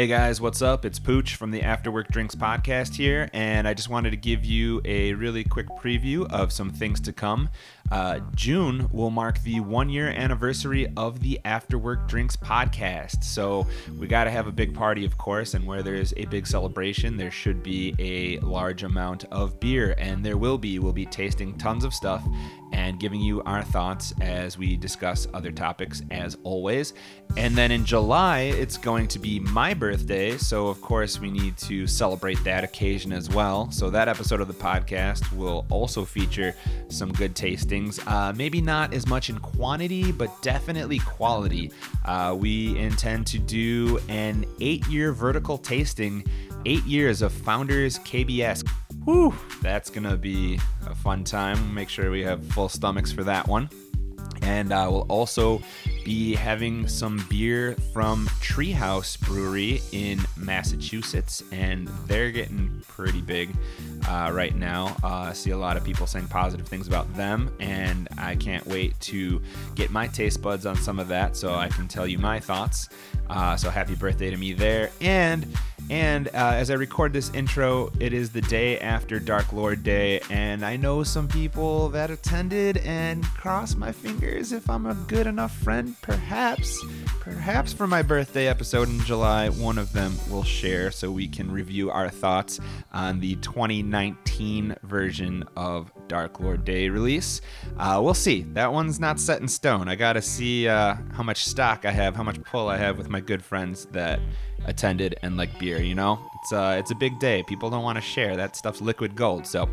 Hey guys, what's up? It's Pooch from the Afterwork Drinks podcast here, and I just wanted to give you a really quick preview of some things to come. Uh, June will mark the one year anniversary of the Afterwork Drinks podcast. So we got to have a big party, of course, and where there's a big celebration, there should be a large amount of beer, and there will be. We'll be tasting tons of stuff and giving you our thoughts as we discuss other topics, as always. And then in July, it's going to be my birthday. So, of course, we need to celebrate that occasion as well. So, that episode of the podcast will also feature some good tastings. Uh, maybe not as much in quantity, but definitely quality. Uh, we intend to do an eight year vertical tasting, eight years of Founders KBS. Whew, that's gonna be a fun time. Make sure we have full stomachs for that one. And uh, we'll also be having some beer from Treehouse Brewery in Massachusetts, and they're getting pretty big uh, right now. Uh, I see a lot of people saying positive things about them, and I can't wait to get my taste buds on some of that so I can tell you my thoughts. Uh, so happy birthday to me there. And and uh, as I record this intro, it is the day after Dark Lord Day, and I know some people that attended and cross my fingers if I'm a good enough friend. Perhaps, perhaps for my birthday episode in July, one of them will share so we can review our thoughts on the 2019 version of Dark Lord Day release. Uh, we'll see. That one's not set in stone. I gotta see uh, how much stock I have, how much pull I have with my good friends that attended and like beer. You know, it's uh, it's a big day. People don't want to share. That stuff's liquid gold. So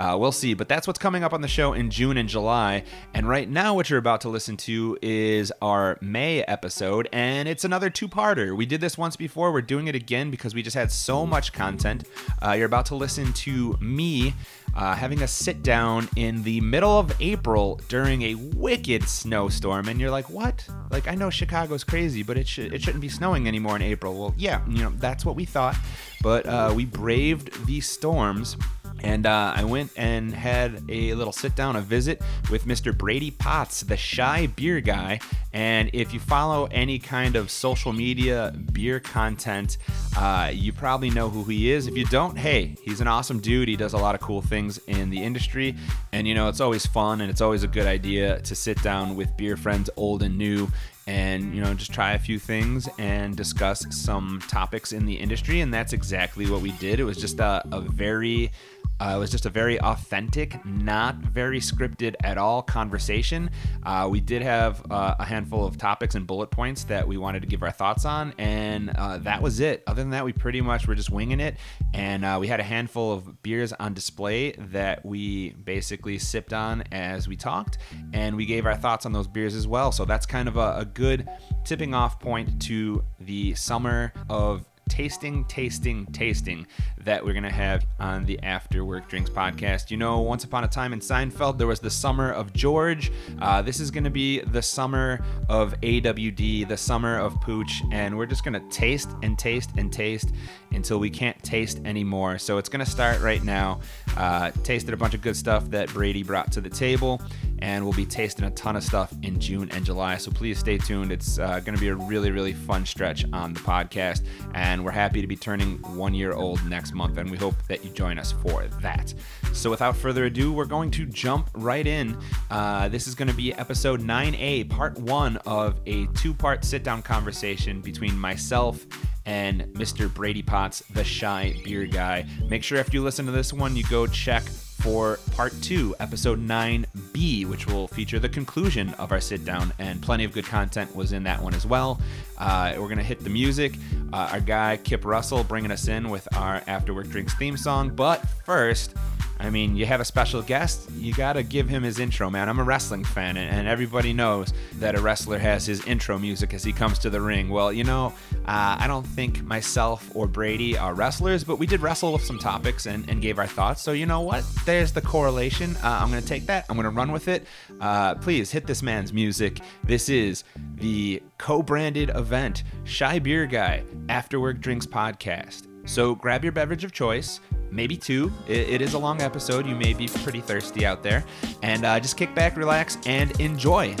uh, we'll see. But that's what's coming up on the show in June and July. And right now, what you're about to listen to is our May episode, and it's another two-parter. We did this once before. We're doing it again because we just had so much content. Uh, you're about to listen to me uh, having a sit down in the middle of April during a wicked snowstorm, and you're like, "What? Like, I know Chicago's crazy, but it should it shouldn't be snowing anymore in April." Well, yeah, you know that's what we thought, but uh, we braved these storms and uh, I went and had a little sit down, a visit with Mr. Brady Potts, the Chi Beer Guy. And if you follow any kind of social media beer content, uh, you probably know who he is. If you don't, hey, he's an awesome dude. He does a lot of cool things in the industry. And, you know, it's always fun and it's always a good idea to sit down with beer friends, old and new, and you know just try a few things and discuss some topics in the industry and that's exactly what we did it was just a, a very uh, it was just a very authentic, not very scripted at all conversation. Uh, we did have uh, a handful of topics and bullet points that we wanted to give our thoughts on, and uh, that was it. Other than that, we pretty much were just winging it, and uh, we had a handful of beers on display that we basically sipped on as we talked, and we gave our thoughts on those beers as well. So that's kind of a, a good tipping off point to the summer of tasting, tasting, tasting that we're going to have on the After Work Drinks podcast. You know, once upon a time in Seinfeld, there was the summer of George. Uh, this is going to be the summer of AWD, the summer of Pooch, and we're just going to taste and taste and taste until we can't taste anymore. So it's going to start right now. Uh, tasted a bunch of good stuff that Brady brought to the table, and we'll be tasting a ton of stuff in June and July. So please stay tuned. It's uh, going to be a really, really fun stretch on the podcast, and we're happy to be turning one year old next month, and we hope that you join us for that. So without further ado, we're going to jump right in. Uh, this is going to be episode 9A, part one of a two part sit down conversation between myself and Mr. Brady Potts, the Chi Beer Guy. Make sure after you listen to this one, you go check for part two, episode 9B, which will feature the conclusion of our sit down, and plenty of good content was in that one as well. Uh, we're going to hit the music. Uh, our guy, Kip Russell, bringing us in with our After Work Drinks theme song. But first, I mean, you have a special guest, you gotta give him his intro, man. I'm a wrestling fan, and everybody knows that a wrestler has his intro music as he comes to the ring. Well, you know, uh, I don't think myself or Brady are wrestlers, but we did wrestle with some topics and, and gave our thoughts. So, you know what? There's the correlation. Uh, I'm gonna take that, I'm gonna run with it. Uh, please hit this man's music. This is the co branded event, Chi Beer Guy After Work Drinks Podcast. So grab your beverage of choice, maybe two. it, it is a long episode. You may be pretty thirsty out there. And uh, just kick back, relax, and enjoy.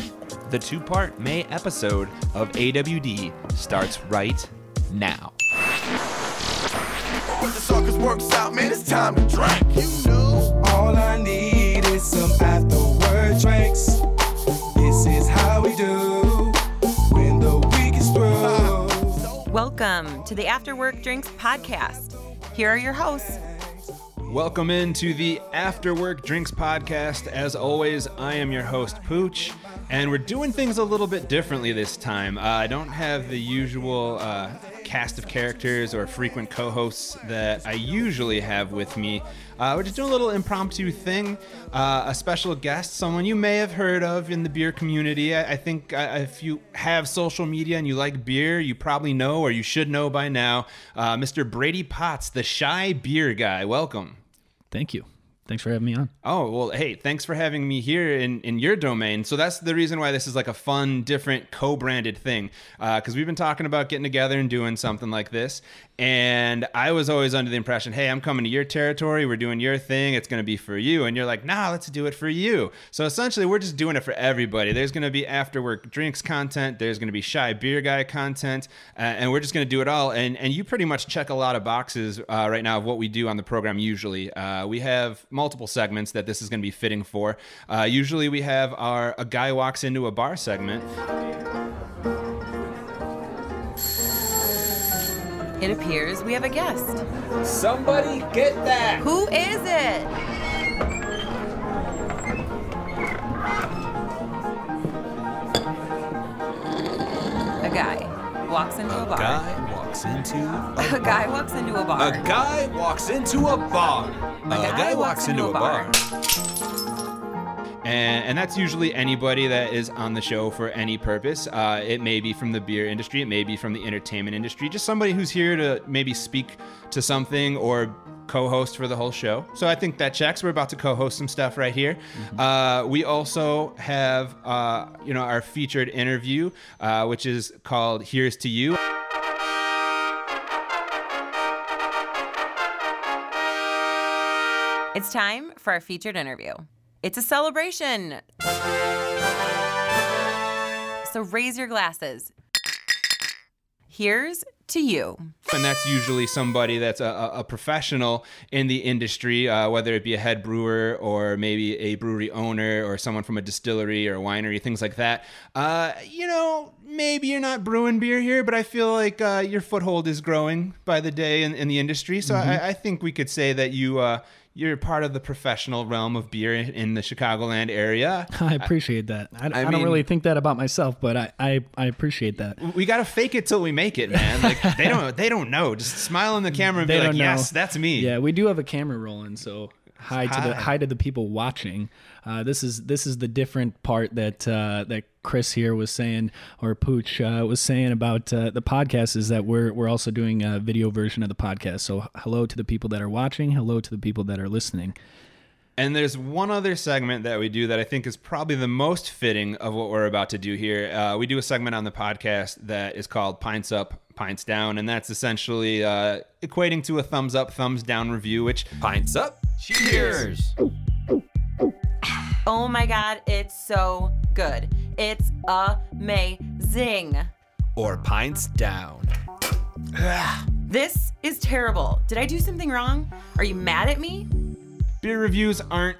The two part May episode of AWD starts right now. But the suckers works out, man, it's time to drink. You know. All I need Welcome to the After Work Drinks podcast. Here are your hosts. Welcome into the After Work Drinks podcast. As always, I am your host, Pooch, and we're doing things a little bit differently this time. Uh, I don't have the usual uh, cast of characters or frequent co hosts that I usually have with me. Uh, we're just doing a little impromptu thing. Uh, a special guest, someone you may have heard of in the beer community. I, I think uh, if you have social media and you like beer, you probably know or you should know by now uh, Mr. Brady Potts, the Chi Beer Guy. Welcome. Thank you. Thanks for having me on. Oh, well, hey, thanks for having me here in, in your domain. So that's the reason why this is like a fun, different, co branded thing. Because uh, we've been talking about getting together and doing something like this. And I was always under the impression, hey, I'm coming to your territory. We're doing your thing. It's going to be for you. And you're like, nah, let's do it for you. So essentially, we're just doing it for everybody. There's going to be after work drinks content. There's going to be Chi Beer Guy content. Uh, and we're just going to do it all. And, and you pretty much check a lot of boxes uh, right now of what we do on the program usually. Uh, we have multiple segments that this is going to be fitting for. Uh, usually, we have our A Guy Walks Into a Bar segment. It appears we have a guest. Somebody get that! Who is it? A guy walks into a bar. guy walks into a, A guy walks into a bar. a guy walks into a bar. A, guy, walks into a bar. And, and that's usually anybody that is on the show for any purpose. Uh, it may be from the beer industry, it may be from the entertainment industry, just somebody who's here to maybe speak to something or co-host for the whole show. So I think that checks. We're about to co-host some stuff right here. Uh, we also have, uh, you know, our featured interview, uh, which is called "Here's to You." It's time for our featured interview. It's a celebration. So raise your glasses. Here's to you. and that's usually somebody that's a, a a professional in the industry, uh, whether it be a head brewer or maybe a brewery owner or someone from a distillery or a winery, things like that. Uh, you know, maybe you're not brewing beer here, but I feel like uh, your foothold is growing by the day in, in the industry. So I, I think we could say that you. You're part of the professional realm of beer in the Chicagoland area. I appreciate that. I, I, mean- don't really think that about myself, but I, I, I appreciate that. We gotta fake it till we make it, man. Like they don't, they don't know. Just smile in the camera and They be like, know. "Yes, that's me." Yeah, we do have a camera rolling, so hi to the Hi. hi to the people watching. Uh, this is this is the different part that uh, that Chris here was saying, or Pooch uh, was saying about uh, the podcast is that we're we're also doing a video version of the podcast. So hello to the people that are watching. Hello to the people that are listening. And there's one other segment that we do that I think is probably the most fitting of what we're about to do here. Uh, we do a segment on the podcast that is called Pints Up, Pints Down, and that's essentially uh, equating to a thumbs up, thumbs down review, which Pints up. Cheers. Oh my God, it's so good. It's amazing. Or pints down. This is terrible. Did I do something wrong? Are you mad at me? beer reviews aren't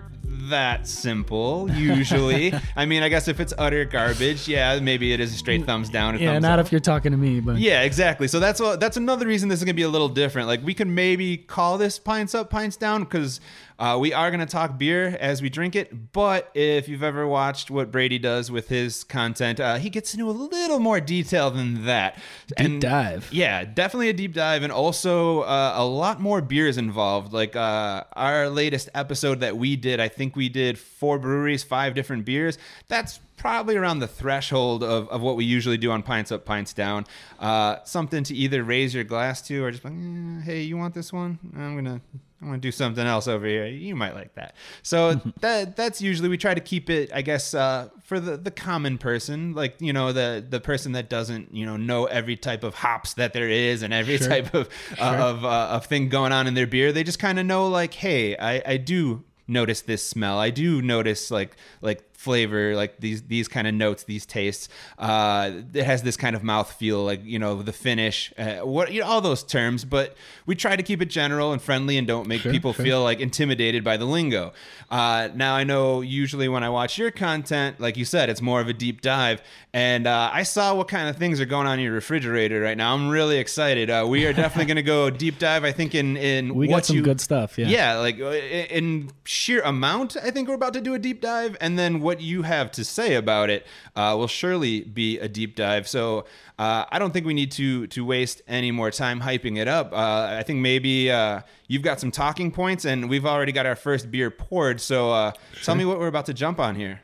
that simple usually. I mean, I guess if it's utter garbage, yeah, maybe it is a straight thumbs down. Yeah, thumbs not up. if you're talking to me, but Yeah, exactly. So that's what, that's another reason this is gonna be a little different. Like we can maybe call this pints up, pints down, because uh, we are gonna talk beer as we drink it. But if you've ever watched what Brady does with his content, uh, he gets into a little more detail than that. Deep dive. Yeah, definitely a deep dive, and also uh, a lot more beers involved. Like uh, our latest episode that we did, I think we did four breweries, five different beers. That's probably around the threshold of, of what we usually do on Pints Up, Pints Down. Uh, something to either raise your glass to or just like, "Eh, hey, you want this one? I'm gonna. I'm gonna do something else over here. You might like that. So that that's usually we try to keep it, I guess, uh, for the the common person, like you know the the person that doesn't you know know every type of hops that there is and every Sure. type of uh, of uh, of thing going on in their beer. They just kind of know like, hey, I I do notice this smell. I do notice like like flavor, like these these kind of notes, these tastes. Uh, it has this kind of mouth feel, like you know the finish, uh, what you know, all those terms. But we try to keep it general and friendly, and don't make Sure, people sure. feel like intimidated by the lingo. Uh, now I know usually when I watch your content, like you said, it's more of a deep dive, and uh, I saw what kind of things are going on in your refrigerator right now. I'm really excited. Uh, we are definitely going to go deep dive. I think in in We got some you- good stuff, yeah. yeah, like uh, in sheer amount, I think we're about to do a deep dive, and then what you have to say about it uh, will surely be a deep dive. So uh, I don't think we need to to waste any more time hyping it up. Uh, I think maybe uh, you've got some talking points, and we've already got our first beer poured. So uh, tell me what we're about to jump on here.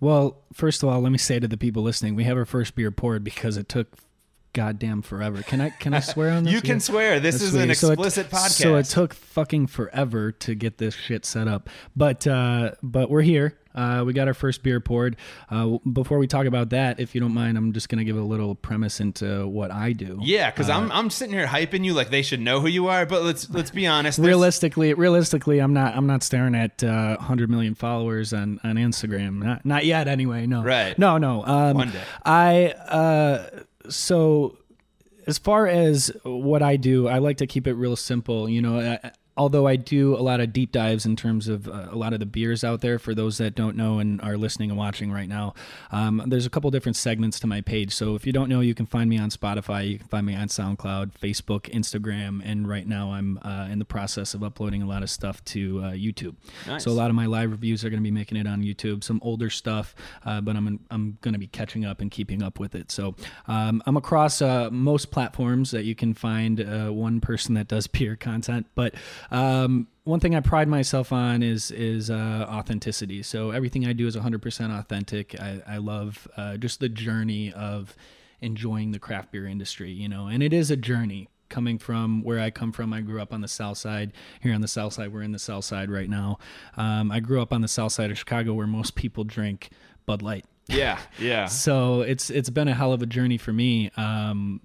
Well, first of all, let me say to the people listening, we have our first beer poured because it took goddamn forever. Can I can I swear on this? You can Yeah. swear. This That's is an sweet. So it- explicit podcast. So it took fucking forever to get this shit set up. But uh, but we're here. Uh, we got our first beer poured. Uh, before we talk about that, if you don't mind, I'm just gonna give a little premise into what I do. Yeah, because Uh, I'm I'm sitting here hyping you like they should know who you are. But let's let's be honest. realistically realistically i'm not i'm not staring at uh, 100 million followers on on instagram not not yet anyway no Right. no no um One day. i uh so as far as what i do i like to keep it real simple you know I, although I do a lot of deep dives in terms of uh, a lot of the beers out there, for those that don't know and are listening and watching right now, um, there's a couple different segments to my page. So if you don't know, you can find me on Spotify, you can find me on SoundCloud, Facebook, Instagram, and right now I'm uh, in the process of uploading a lot of stuff to uh, YouTube. Nice. So a lot of my live reviews are going to be making it on YouTube. Some older stuff, uh, but I'm I'm going to be catching up and keeping up with it. So um, I'm across uh, most platforms that you can find uh, one person that does peer content. But um, one thing I pride myself on is is uh, authenticity. So everything I do is 100% authentic. I, I love uh, just the journey of enjoying the craft beer industry. You know, and it is a journey coming from where I come from. I grew up on the south side. Here on the south side, we're in the south side right now. Um, I grew up on the south side of Chicago where most people drink Bud Light. Yeah, yeah. So it's it's been a hell of a journey for me. Um,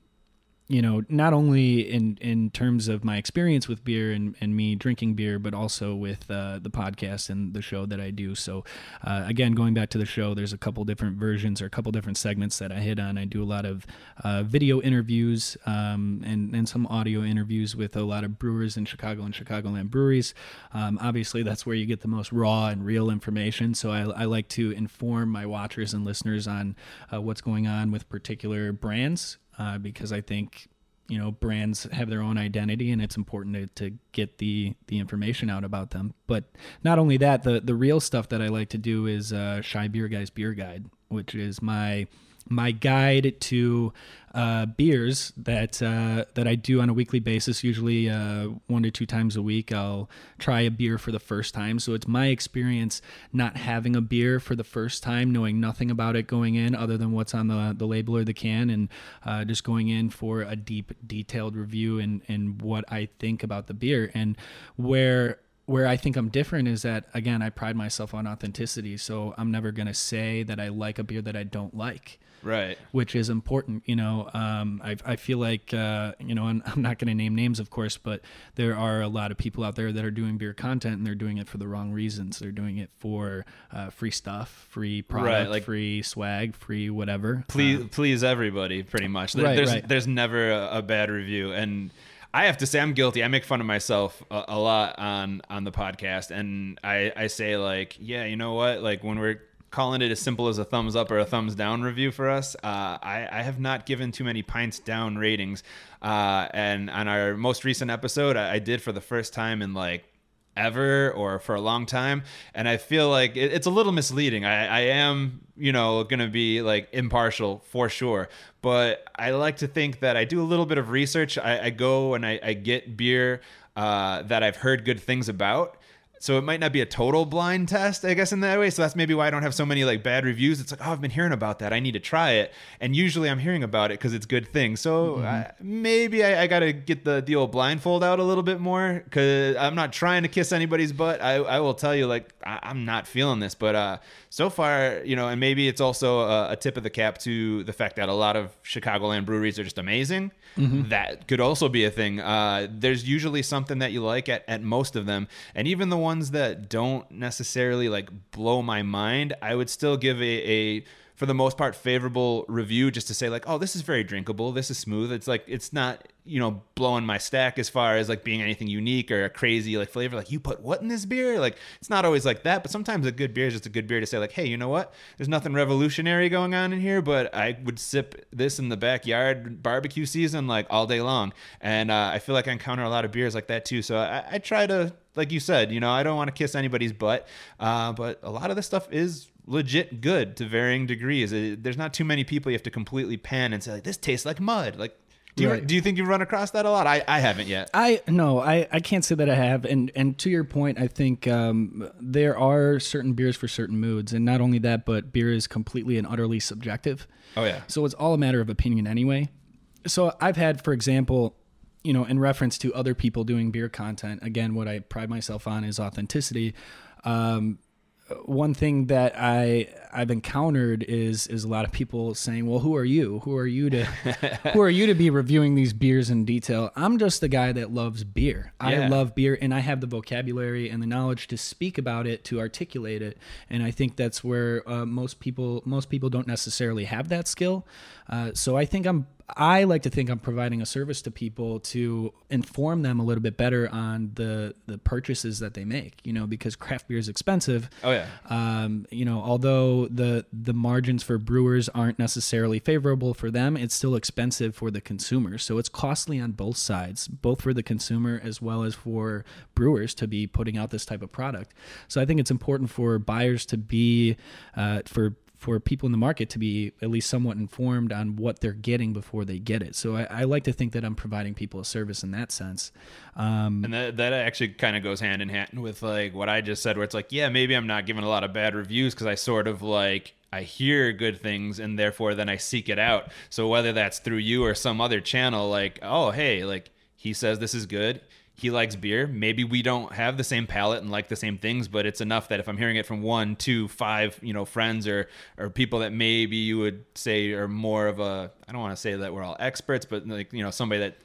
you know, not only in in terms of my experience with beer and, and me drinking beer, but also with uh, the podcast and the show that I do. So, uh, again, going back to the show, there's a couple different versions or a couple different segments that I hit on. I do a lot of uh, video interviews um, and and some audio interviews with a lot of brewers in Chicago and Chicagoland breweries. Um, obviously, that's where you get the most raw and real information. So I, I like to inform my watchers and listeners on uh, what's going on with particular brands uh, because I think you know brands have their own identity and it's important to, to get the the information out about them. But not only that, the the real stuff that I like to do is uh, Chi Beer Guy's Beer Guide, which is my my guide to uh, beers that uh, that I do on a weekly basis. Usually uh, one to two times a week, I'll try a beer for the first time. So it's my experience not having a beer for the first time, knowing nothing about it going in, other than what's on the the label or the can, and uh, just going in for a deep, detailed review and and what I think about the beer and where where I think I'm different is that again I pride myself on authenticity. So I'm never gonna say that I like a beer that I don't like Right. which is important. You know, um, I, I feel like, uh, you know, and I'm not going to name names, of course, but there are a lot of people out there that are doing beer content and they're doing it for the wrong reasons. They're doing it for uh, free stuff, free product, like- free swag, free whatever. please Uh, please everybody pretty much There- Right, there's right. there's never a, a bad review and I have to say I'm guilty. I make fun of myself a, a lot on on the podcast and I I say like, yeah, you know what? Like when we're calling it as simple as a thumbs up or a thumbs down review for us, uh, I, I have not given too many pints down ratings. Uh, and on our most recent episode, I, I did for the first time in like ever or for a long time. And i feel like it, it's a little misleading. I, I am you know gonna be like impartial for sure. But i like to think that i do a little bit of research. I, go and I, I get beer uh, that i've heard good things about so it might not be a total blind test, I guess, in that way. So that's maybe why I don't have so many like bad reviews. It's like, oh, I've been hearing about that. I need to try it. And usually I'm hearing about it because it's good things. So uh, maybe I, I got to get the the old blindfold out a little bit more because I'm not trying to kiss anybody's butt. I, I will tell you, like, I, I'm not feeling this. But uh, so far, you know, and maybe it's also a, a tip of the cap to the fact that a lot of Chicagoland breweries are just amazing. That could also be a thing. Uh, there's usually something that you like at, at most of them. And even the ones that don't necessarily like blow my mind, I would still give a, a for the most part favorable review just to say like oh this is very drinkable. This is smooth. It's like it's not you know blowing my stack as far as like being anything unique or a crazy like flavor like you put what in this beer? Like it's not always like that but sometimes a good beer is just a good beer to say like hey you know what? There's nothing revolutionary going on in here but i would sip this in the backyard barbecue season like all day long. And uh, i feel like i encounter a lot of beers like that too so i, I try to like you said you know i don't want to kiss anybody's butt uh, but a lot of this stuff is legit good to varying degrees. It, there's not too many people you have to completely pan and say like this tastes like mud. Like, do you Right. do you think you've run across that a lot? I, I haven't yet. I no, I, I can't say that I have, and and to your point, I think um, there are certain beers for certain moods, and not only that, but beer is completely and utterly subjective. Oh yeah. So it's all a matter of opinion anyway. So I've had, for example, you know, in reference to other people doing beer content, again, what I pride myself on is authenticity. Um, one thing that I I've encountered is is a lot of people saying, "Well, who are you? Who are you to who are you to be reviewing these beers in detail?" I'm just the guy that loves beer. I love beer, and I have the vocabulary and the knowledge to speak about it, to articulate it, and I think that's where uh, most people most people don't necessarily have that skill. Uh, so I think I'm I like to think I'm providing a service to people to inform them a little bit better on the the purchases that they make. You know, because craft beer is expensive. Oh yeah. Um, you know, although the the margins for brewers aren't necessarily favorable for them, it's still expensive for the consumer. So it's costly on both sides, both for the consumer as well as for brewers to be putting out this type of product. So I think it's important for buyers to be uh, for for people in the market to be at least somewhat informed on what they're getting before they get it. So I, I like to think that I'm providing people a service in that sense. Um, And that, that actually kind of goes hand in hand with like what I just said, where it's like, yeah, maybe I'm not giving a lot of bad reviews because I sort of like I hear good things and therefore then I seek it out. So whether that's through you or some other channel, like, oh hey, like he says this is good. He likes beer. Maybe we don't have the same palate and like the same things, but it's enough that if I'm hearing it from one, two, five, you know, friends or or people that maybe you would say are more of a I don't want to say that we're all experts, but like you know somebody that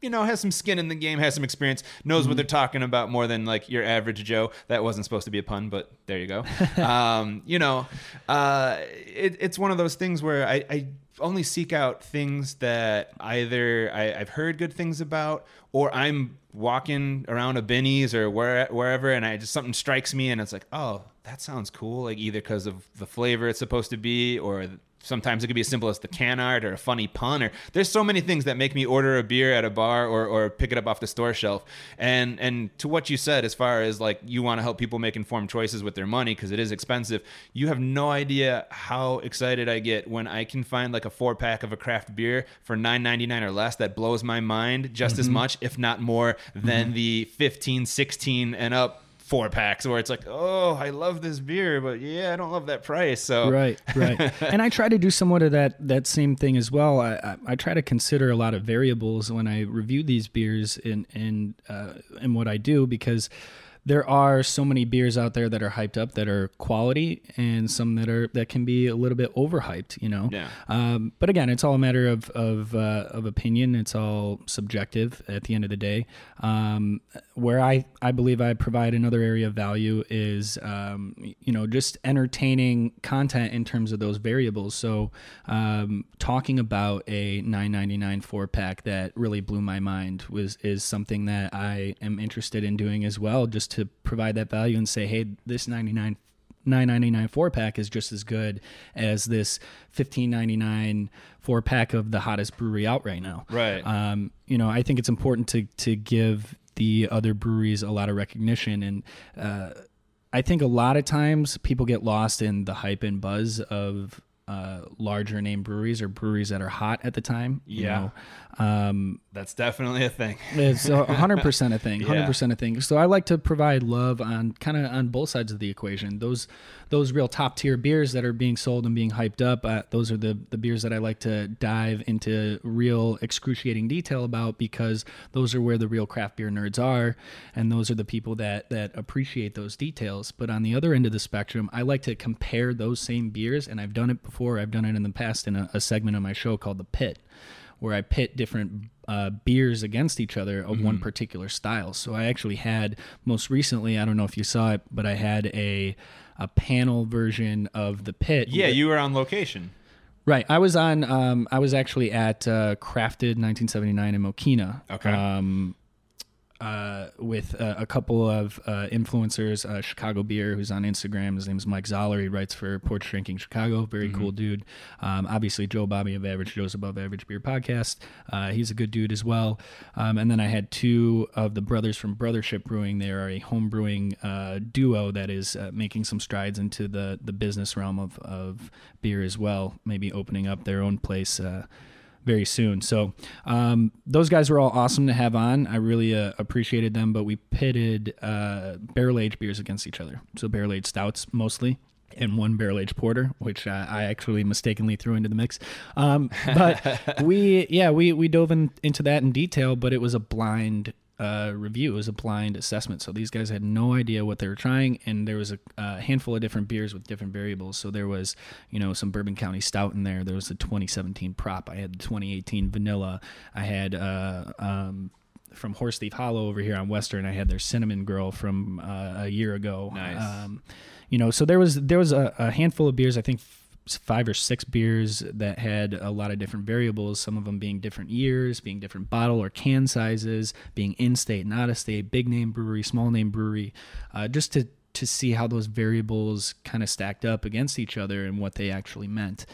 you know, has some skin in the game, has some experience, knows what they're talking about more than like your average Joe. That wasn't supposed to be a pun, but there you go. um, you know, uh, it, it's one of those things where I, I only seek out things that either I, I've heard good things about or I'm walking around a Binny's or where, wherever and I just something strikes me and it's like, oh, that sounds cool. Like either because of the flavor it's supposed to be or sometimes it could be as simple as the can art or a funny pun or there's so many things that make me order a beer at a bar or, or pick it up off the store shelf. And and to what you said as far as like you want to help people make informed choices with their money because it is expensive you have no idea how excited i get when i can find like a four pack of a craft beer for 9.99 or less that blows my mind just as mm-hmm. much if not more than mm-hmm. the 15 16 and up four packs where it's like oh i love this beer but yeah i don't love that price so. Right right. And i try to do somewhat of that that same thing as well. I i, I try to consider a lot of variables when i review these beers in in uh, in what i do because there are so many beers out there that are hyped up that are quality and some that are that can be a little bit overhyped you know? Yeah. um, but again it's all a matter of of, uh, of opinion. It's all subjective at the end of the day. Um, where I, I believe I provide another area of value is um, you know just entertaining content in terms of those variables. So um, talking about a 999 four pack that really blew my mind was is something that I am interested in doing as well just to provide that value and say hey this 99 999 four pack is just as good as this 1599 four pack of the hottest brewery out right now. Right. Um, you know, I think it's important to to give the other breweries a lot of recognition and uh, I think a lot of times people get lost in the hype and buzz of uh, larger name breweries or breweries that are hot at the time. you Yeah. know. Um, that's definitely a thing it's a hundred percent a thing. Hundred Yeah. percent a thing. So I like to provide love on kind of on both sides of the equation. Those those real top tier beers that are being sold and being hyped up. Uh, those are the the beers that I like to dive into real excruciating detail about because those are where the real craft beer nerds are, and those are the people that that appreciate those details. But on the other end of the spectrum, I like to compare those same beers, and I've done it before. I've done it in the past in a, a segment of my show called the Pit where I pit different uh, beers against each other of Mm-hmm. one particular style. So I actually had most recently, I don't know if you saw it, but I had a a panel version of the pit. Yeah, you were on location. Right. I was on. Um, I was actually at uh, Crafted 1979 in Mokena. Okay. Um, uh, with uh, a couple of uh, influencers, uh, Chicago Beer, who's on Instagram. His name's Mike Zoller. He writes for Porch Drinking Chicago. Very cool dude. Um, obviously, Joe Bobby of Average Joe's Above Average Beer podcast. Uh, he's a good dude as well. Um, and then I had two of the brothers from Brothership Brewing. They are a home brewing uh, duo that is uh, making some strides into the the business realm of, of beer as well. Maybe opening up their own place. Very soon. So um, those guys were all awesome to have on. I really uh, appreciated them, but we pitted uh, barrel aged beers against each other. So barrel aged stouts mostly. And one barrel aged porter, which uh, I actually mistakenly threw into the mix. Um, but we, yeah, we we dove in, into that in detail. But it was a blind uh, review. It was a blind assessment. So these guys had no idea what they were trying, and there was a, a handful of different beers with different variables. So there was, you know, some Bourbon County Stout in there. There was the 2017 prop. I had the 2018 vanilla. I had uh, um, from Horse Thief Hollow over here on Western. I had their Cinnamon Girl from uh, a year ago. Nice. Um, you know, so there was there was a, a handful of beers. I think five or six beers that had a lot of different variables some of them being different years being different bottle or can sizes being in state not a state big name brewery small name brewery uh, just to to see how those variables kind of stacked up against each other and what they actually meant.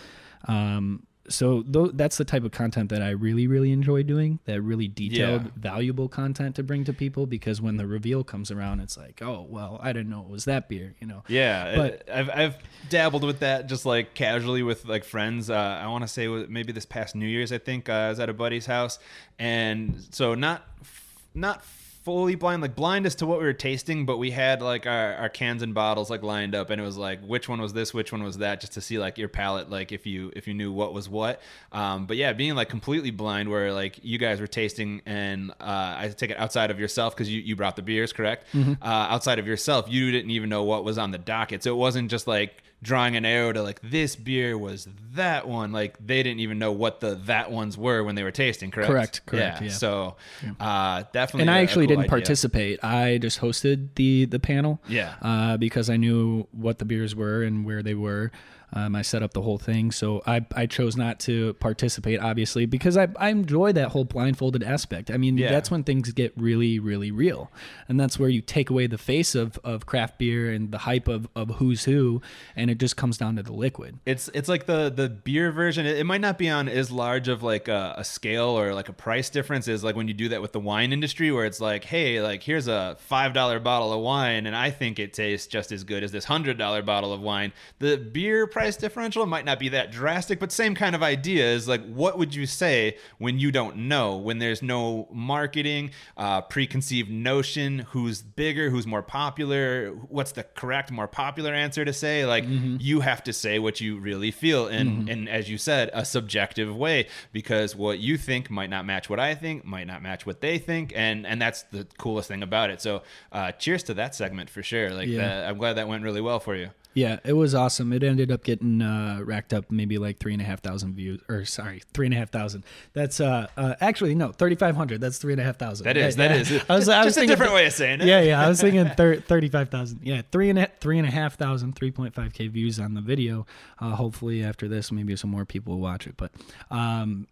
Um, so th- that's the type of content that I really, really enjoy doing. That really detailed, Yeah. valuable content to bring to people. Because when the reveal comes around, it's like, oh well, I didn't know it was that beer. You know. Yeah, But- I've I've dabbled with that just like casually with like friends. Uh, I want to say maybe this past New Year's I think uh, I was at a buddy's house, and so not f- not fully blind like blind as to what we were tasting, but we had like our, our cans and bottles like lined up, and it was like which one was this, which one was that, just to see like your palate, like if you if you knew what was what. Um, but yeah, being like completely blind, where like you guys were tasting, and uh, I take it outside of yourself because you you brought the beers, correct? Uh, outside of yourself, you didn't even know what was on the docket, so it wasn't just like drawing an arrow to like this beer was that one like they didn't even know what the that ones were when they were tasting correct Correct, correct, yeah. so uh definitely and I actually cool didn't idea. participate. I just hosted the the panel. Yeah. Uh, because I knew what the beers were and where they were. Um, I set up the whole thing, so I, I chose not to participate, obviously, because I, I enjoy that whole blindfolded aspect. I mean, Yeah. that's when things get really, really real, and that's where you take away the face of, of craft beer and the hype of, of who's who, and it just comes down to the liquid. it's it's like the the beer version it, it might not be on as large of like a, a scale or like a price difference as like when you do that with the wine industry where it's like hey like here's a five dollar bottle of wine and i think it tastes just as good as this hundred dollar bottle of wine the beer price differential might not be that drastic but same kind of idea is like what would you say when you don't know when there's no marketing uh, preconceived notion who's bigger who's more popular what's the correct more popular answer to say? Like you have to say what you really feel in and as you said a subjective way because what you think might not match what i think might not match what they think and and that's the coolest thing about it. So uh, cheers to that segment for sure. Like Yeah. that, i'm glad that went really well for you Yeah, it was awesome. It ended up getting uh, racked up maybe like three and a half thousand views, or sorry, three and a half thousand. That's uh, uh actually no, thirty five hundred. That's three and a half thousand. That is, that is. I was, I was Just a thinking different way of saying it. Yeah, yeah. I was thinking thir- thirty five thousand. Yeah, three and a, three and a half thousand, three point five k views on the video. Uh, hopefully after this, maybe some more people will watch it. But um,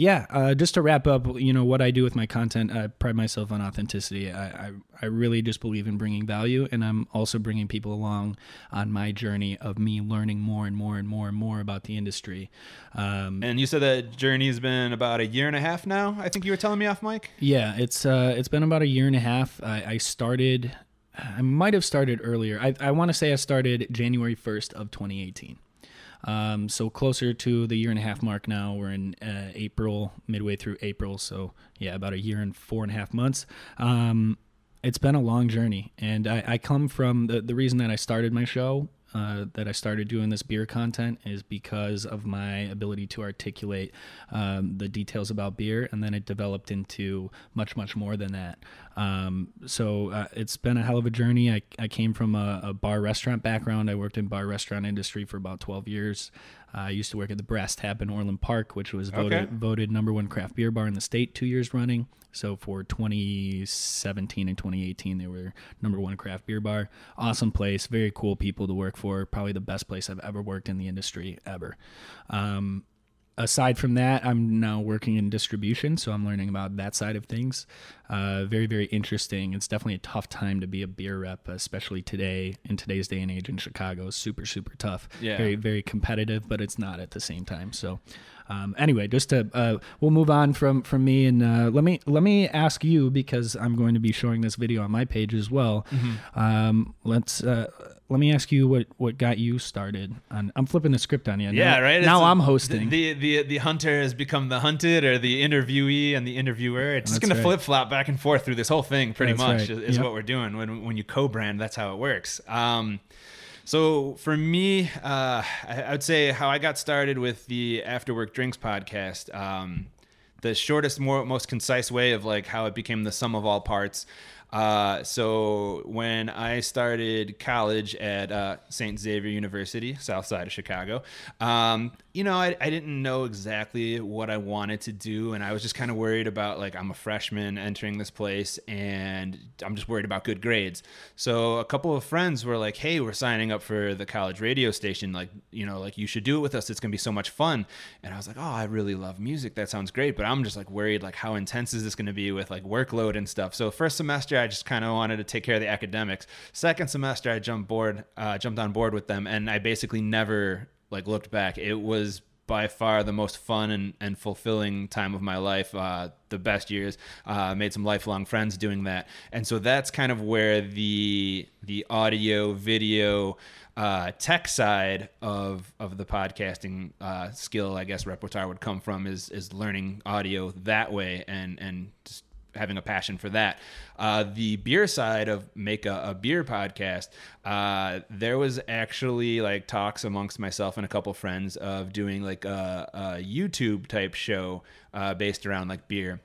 yeah, uh, just to wrap up, you know what I do with my content. I pride myself on authenticity. I, I I really just believe in bringing value, and I'm also bringing people along on my journey of me learning more and more and more and more about the industry. Um, and you said that journey's been about a year and a half now i think you were telling me off mic yeah, it's uh, it's been about a year and a half. I, I started. I might have started earlier. I, I want to say I started January 1st of 2018. Um, so closer to the year and a half mark now. We're in uh, April, midway through April. So yeah, about a year and four and a half months. Um, it's been a long journey, and I, I come from the the reason that I started my show. Uh, that I started doing this beer content is because of my ability to articulate um, the details about beer, and then it developed into much, much more than that. Um, so uh, it's been a hell of a journey. I, I came from a, a bar restaurant background. I worked in bar restaurant industry for about 12 years. Uh, I used to work at the Brass Tap in Orland Park, which was voted Okay. voted number one craft beer bar in the state two years running. So for 2017 and 2018, they were number one craft beer bar. Awesome place, very cool people to work for. Probably the best place I've ever worked in the industry ever. Um, aside from that, I'm now working in distribution, so I'm learning about that side of things. Uh, very, very interesting. It's definitely a tough time to be a beer rep, especially today in today's day and age in Chicago. Super, super tough. Yeah. Very, very competitive, but it's not at the same time. So, um, anyway, just to uh, we'll move on from from me and uh, let me let me ask you because I'm going to be showing this video on my page as well. Um, let's uh, let me ask you what what got you started. On, I'm flipping the script on you. Yeah, now, right. Now It's- I'm hosting. The, the the hunter has become the hunted, or the interviewee and the interviewer. It's just That's gonna flip flop back and forth through this whole thing. Pretty That's much right. is, is Yep. what we're doing when when you co-brand. That's how it works. Um, so for me, uh, I, would say how I got started with the After Work Drinks podcast. Um, the shortest, more most concise way of like how it became the sum of all parts. Uh, so when I started college at uh, St. Xavier University, south side of Chicago, um, you know, I, I didn't know exactly what I wanted to do, and I was just kind of worried about like I'm a freshman entering this place, and I'm just worried about good grades. So a couple of friends were like, "Hey, we're signing up for the college radio station. Like, you know, like you should do it with us. It's gonna be so much fun." And I was like, "Oh, I really love music. That sounds great." But I'm just like worried, like how intense is this gonna be with like workload and stuff. So first semester, I just kind of wanted to take care of the academics. Second semester, I jumped board, uh, jumped on board with them, and I basically never like looked back. It was by far the most fun and, and fulfilling time of my life. Uh, the best years. Uh, made some lifelong friends doing that, and so that's kind of where the the audio video. Uh, tech side of of the podcasting uh, skill, I guess, repertoire would come from is is learning audio that way and and just having a passion for that. Uh, the beer side of make a, a beer podcast, uh, there was actually like talks amongst myself and a couple friends of doing like a, a YouTube type show uh, based around like beer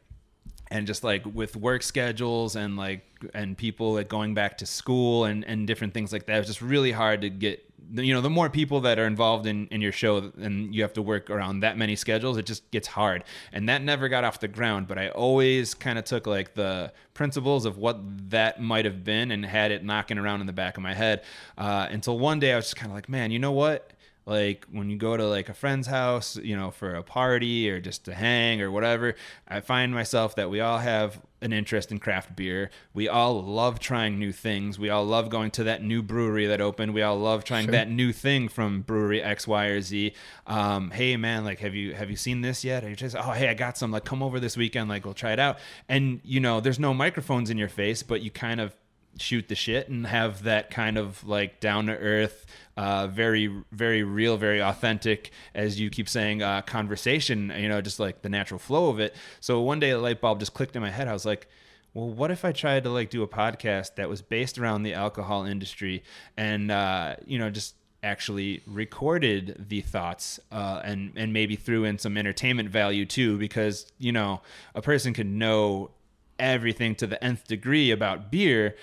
and just like with work schedules and like and people like going back to school and and different things like that it was just really hard to get you know the more people that are involved in in your show and you have to work around that many schedules it just gets hard. And that never got off the ground but i always kind of took like the principles of what that might have been and had it knocking around in the back of my head uh, until one day i was just kind of like man you know what like when you go to like a friend's house you know for a party or just to hang or whatever i find myself that we all have an interest in craft beer. We all love trying new things. We all love going to that new brewery that opened. We all love trying that new thing from brewery x y or z. Um, hey man like have you have you seen this yet? Or you just oh hey i got some. Like come over this weekend. Like we'll try it out. And you know there's no microphones in your face but you kind of shoot the shit and have that kind of like down to earth, uh, very very real, very authentic, as you keep saying, uh, conversation. You know, just like the natural flow of it. So one day a light bulb just clicked in my head. I was like. Well, what if I tried to like do a podcast that was based around the alcohol industry and uh, you know just actually recorded the thoughts uh, and and maybe threw in some entertainment value too because you know a person can know everything to the nth degree about beer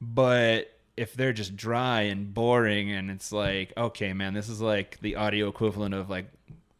but if they're just dry and boring and it's like okay man this is like the audio equivalent of like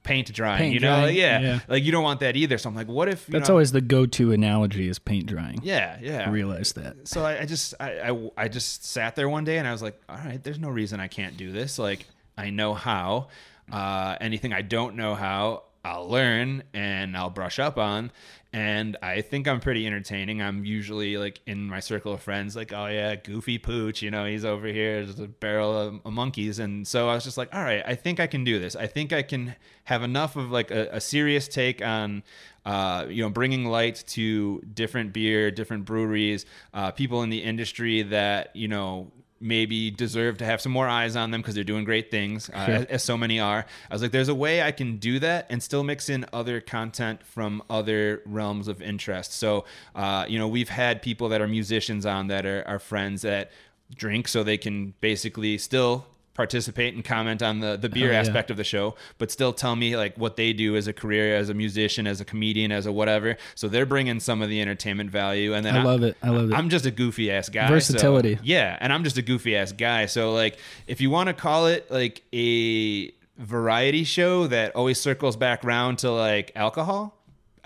paint drying Paint you know drying, yeah. yeah. like you don't want that either so i'm like what if you That's know- always the go-to analogy is paint drying. yeah yeah I realize that. so I, I just I, I I just sat there one day and I was like, all right, there's no reason I can't do this. Like I know how. Uh, anything I don't know how, I'll learn and I'll brush up on. And I think I'm pretty entertaining. I'm usually like in my circle of friends, like, oh yeah, goofy pooch, you know, he's over here, there's a barrel of, of monkeys. And so I was just like, all right, I think I can do this. I think I can have enough of like a, a serious take on uh, you know, bringing light to different beer, different breweries, uh, people in the industry that you know maybe deserve to have some more eyes on them because they're doing great things, uh, Sure. as, as so many are. I was like, there's a way I can do that and still mix in other content from other realms of interest. So, uh, you know, we've had people that are musicians on that are, are friends that drink so they can basically still participate and comment on the the beer Oh, yeah. aspect of the show but still tell me like what they do as a career as a musician as a comedian as a whatever so they're bringing some of the entertainment value and then I love it. I love it. i'm just a goofy ass guy so- Versatility. yeah and i'm just a goofy ass guy so like if you want to call it like a variety show that always circles back round to like alcohol.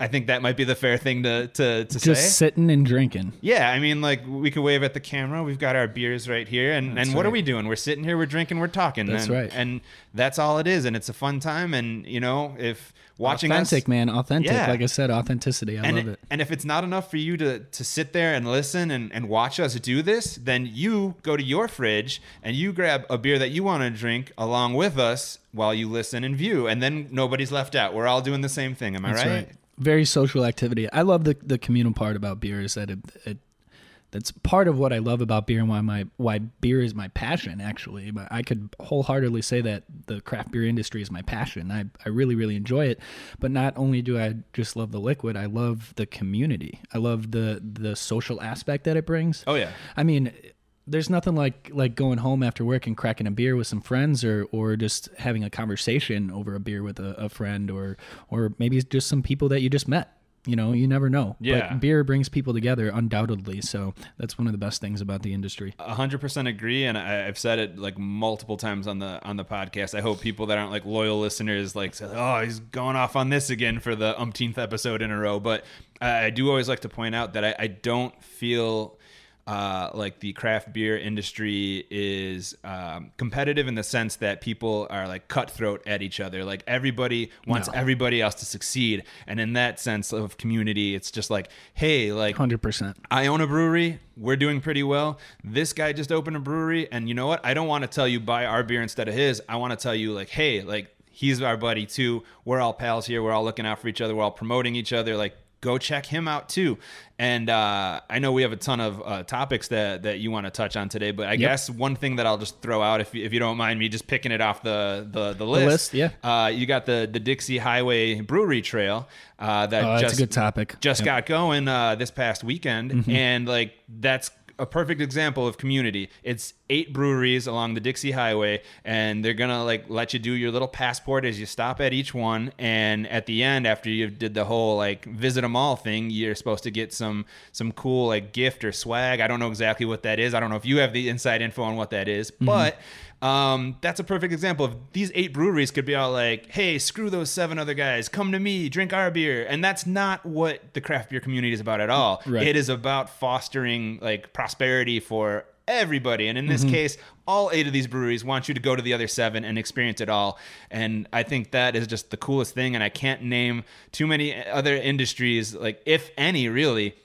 I think that might be the fair thing to to, to Just say. sitting and drinking. Yeah, I mean, like we could wave at the camera. We've got our beers right here, and That's and what are we doing? We're sitting here, we're drinking, we're talking. That's and, right. and that's all it is, and it's a fun time. And you know, if watching authentic, us, man. Authentic. Yeah. Like I said, authenticity. I and love it. and if it's not enough for you to to sit there and listen and, and watch us do this, then you go to your fridge and you grab a beer that you want to drink along with us while you listen and view, and then nobody's left out. We're all doing the same thing. Am I That's right? right. Very social activity. I love the the communal part about beer is that it, it that's part of what I love about beer and why my why beer is my passion actually. But I could wholeheartedly say that the craft beer industry is my passion. I, I really, really enjoy it. But not only do I just love the liquid, I love the community. I love the the social aspect that it brings. Oh yeah. I mean, there's nothing like like going home after work and cracking a beer with some friends, or or just having a conversation over a beer with a, a friend, or or maybe just some people that you just met. You know, you never know. Yeah. But beer brings people together, undoubtedly. So that's one of the best things about the industry. A hundred percent agree, and I, I've said it like multiple times on the on the podcast. I hope people that aren't like loyal listeners like say, "Oh, he's going off on this again for the umpteenth episode in a row." But I, I do always like to point out that I, I don't feel uh, like the craft beer industry is um, competitive in the sense that people are like cutthroat at each other. Like everybody wants No. everybody else to succeed, and in that sense of community, it's just like, hey, like Hundred percent. I own a brewery. We're doing pretty well. This guy just opened a brewery, and you know what? I don't want to tell you buy our beer instead of his. I want to tell you like, hey, like he's our buddy too. We're all pals here. We're all looking out for each other. We're all promoting each other. Like, go check him out too. And uh, I know we have a ton of uh, topics that that you want to touch on today, but I guess one thing that I'll just throw out, if you, if you don't mind me just picking it off the the, the list, list, yeah. Uh, you got the the Dixie Highway Brewery Trail uh, that Oh, that's just a good topic. just Yep. got going uh, this past weekend, and like that's a perfect example of community. It's eight breweries along the Dixie Highway, and they're gonna like let you do your little passport as you stop at each one. And at the end, after you did the whole like visit them all thing, you're supposed to get some some cool like gift or swag. I don't know exactly what that is. I don't know if you have the inside info on what that is, but. Um, that's a perfect example of these eight breweries could be all like, "Hey, screw those seven other guys. Come to me, drink our beer." And that's not what the craft beer community is about at all. Right. It is about fostering like prosperity for everybody. And in this Mm-hmm. case, all eight of these breweries want you to go to the other seven and experience it all. And I think that is just the coolest thing. And I can't name too many other industries, like if any, really,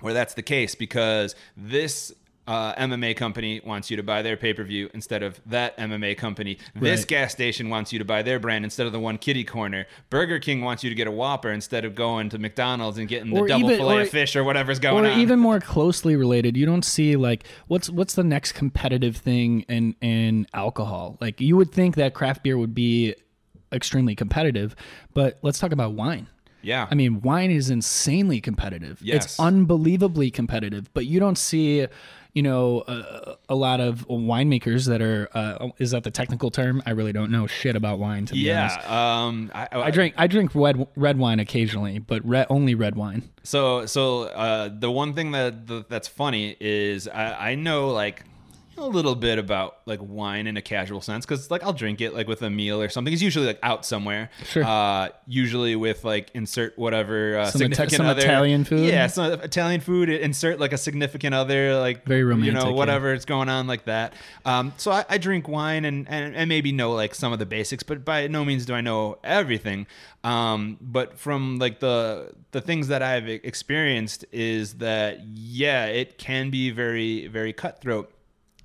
where that's the case because this uh, MMA company wants you to buy their pay per view instead of that MMA company. This gas station wants you to buy their brand instead of the one kitty corner. Burger King wants you to get a Whopper instead of going to McDonald's and getting the Or double even- fillet or- of fish or whatever's going or on. even more closely related you don't see like what's what's the next competitive thing in in alcohol like you would think that craft beer would be extremely competitive but let's talk about wine yeah. I mean, wine is insanely competitive. Yes. It's unbelievably competitive, but you don't see, you know, a, a lot of winemakers that are. Uh, is that the technical term? I really don't know shit about wine. To be honest, yeah. Um, I, I drink I drink red red wine occasionally, but red, only red wine. So, so uh, the one thing that that- that's funny is I, I know like a little bit about like wine in a casual sense because like I'll drink it like with a meal or something. It's usually like out somewhere. Sure. Uh, usually with like insert whatever uh, Some Ita- some other. Italian food? Yeah, some Italian food. Insert like a significant other, like Very romantic. You know, yeah. whatever is going on like that. Um, so I, I drink wine and, and and maybe know like some of the basics, but by no means do I know everything. Um, but from like the the things that I've experienced is that yeah, it can be very very cutthroat.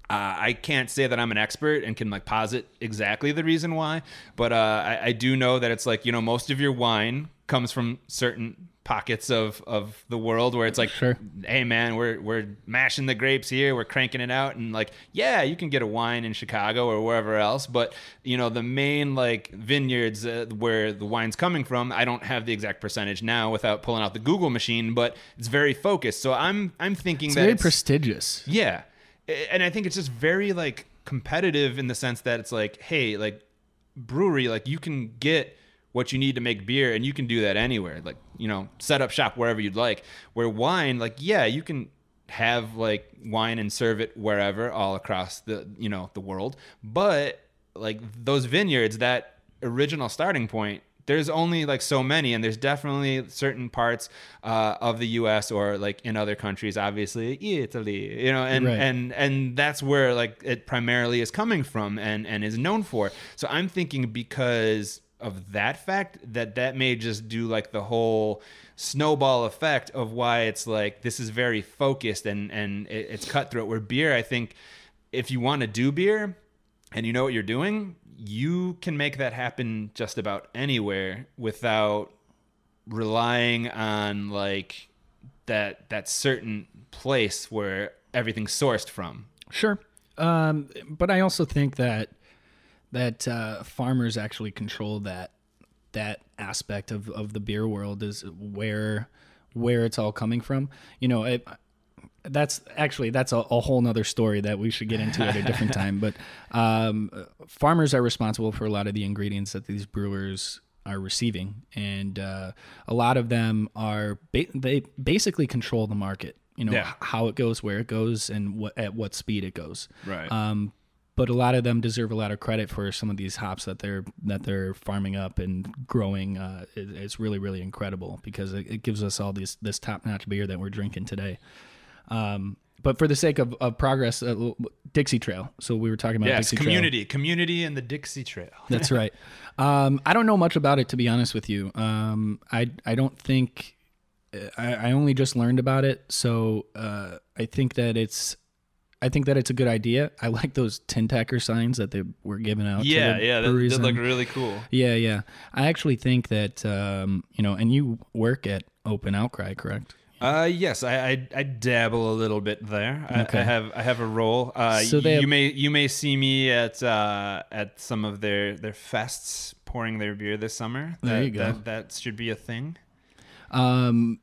Uh, I can't say that I'm an expert and can like posit exactly the reason why, but uh, I, I do know that it's like you know most of your wine comes from certain pockets of of the world where it's like, Sure. hey man, we're we're mashing the grapes here, we're cranking it out, and like yeah, you can get a wine in Chicago or wherever else, but you know the main like vineyards uh, where the wine's coming from, I don't have the exact percentage now without pulling out the Google machine, but it's very focused. So I'm I'm thinking It's that very prestigious. yeah. And I think it's just very like competitive in the sense that it's like, hey, like brewery, like you can get what you need to make beer and you can do that anywhere. Like, you know, set up shop wherever you'd like. Where wine, like, yeah, you can have like wine and serve it wherever all across the, you know, the world. But like those vineyards, that original starting point, there's only like so many, and there's definitely certain parts uh, of the U.S. or like in other countries, obviously Italy, you know, and Right. and and that's where like it primarily is coming from and and is known for. So I'm thinking because of that fact that that may just do like the whole snowball effect of why it's like this is very focused and and it, it's cutthroat. Where beer, I think, if you want to do beer and you know what you're doing, you can make that happen just about anywhere without relying on like that that certain place where everything's sourced from. Sure. Um, but I also think that that uh, farmers actually control that that aspect of, of the beer world is where where it's all coming from. You know, it, that's actually that's a, a whole nother story that we should get into at a different time. But um, farmers are responsible for a lot of the ingredients that these brewers are receiving, and uh, a lot of them are ba- they basically control the market. You know Yeah. how it goes, where it goes, and what at what speed it goes. Right. Um, but a lot of them deserve a lot of credit for some of these hops that they're that they're farming up and growing. Uh, it, it's really really incredible because it, it gives us all this this top notch beer that we're drinking today. Um, but for the sake of, of progress, uh, Dixie Trail. So we were talking about yes, Dixie Trail. community, community, and the Dixie Trail. That's right. Um, I don't know much about it to be honest with you. Um, I I don't think I, I only just learned about it, so uh, I think that it's I think that it's a good idea. I like those tin tacker signs that they were giving out. Yeah, yeah, that, that look really cool. yeah, yeah. I actually think that um, you know, and you work at Open Outcry, correct? Uh, yes, I, I I dabble a little bit there. I, Okay. I have I have a role. Uh, So they you may you may see me at uh, at some of their their fests pouring their beer this summer. There that, you go. That, that should be a thing. Um,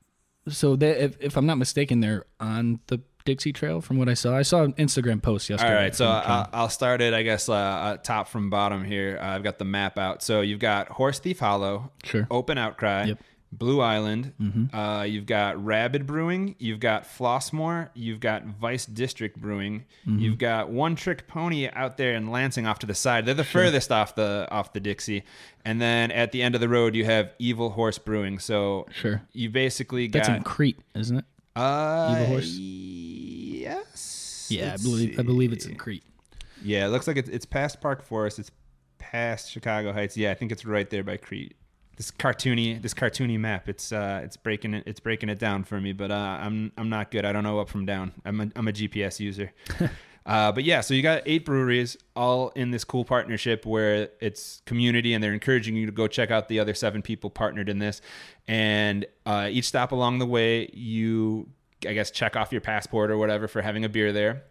so they, if, if I'm not mistaken, they're on the Dixie Trail. From what I saw, I saw an Instagram post yesterday. All right, so uh, I'll start it. I guess uh, uh, top from bottom here. Uh, I've got the map out. So you've got Horse Thief Hollow, Sure. Open Outcry, Yep. Blue Island. Uh, you've got Rabid Brewing. You've got Flossmoor. You've got Vice District Brewing. You've got One Trick Pony out there in Lansing off to the side. They're the furthest off the off the Dixie. And then at the end of the road, you have Evil Horse Brewing. So Sure. you basically that's got in Crete, isn't it? uh, Evil Horse? Yes. Yeah, I Let's believe I believe it's in Crete. Yeah, it looks like it's, it's past Park Forest. It's past Chicago Heights. Yeah, I think it's right there by Crete. This cartoony, this cartoony map. It's uh, it's breaking it. It's breaking it down for me. But uh, I'm I'm not good. I don't know up from down. I'm a, I'm a GPS user. uh, but yeah, so you got eight breweries all in this cool partnership where it's community and they're encouraging you to go check out the other seven people partnered in this. And uh, each stop along the way, you I guess check off your passport or whatever for having a beer there.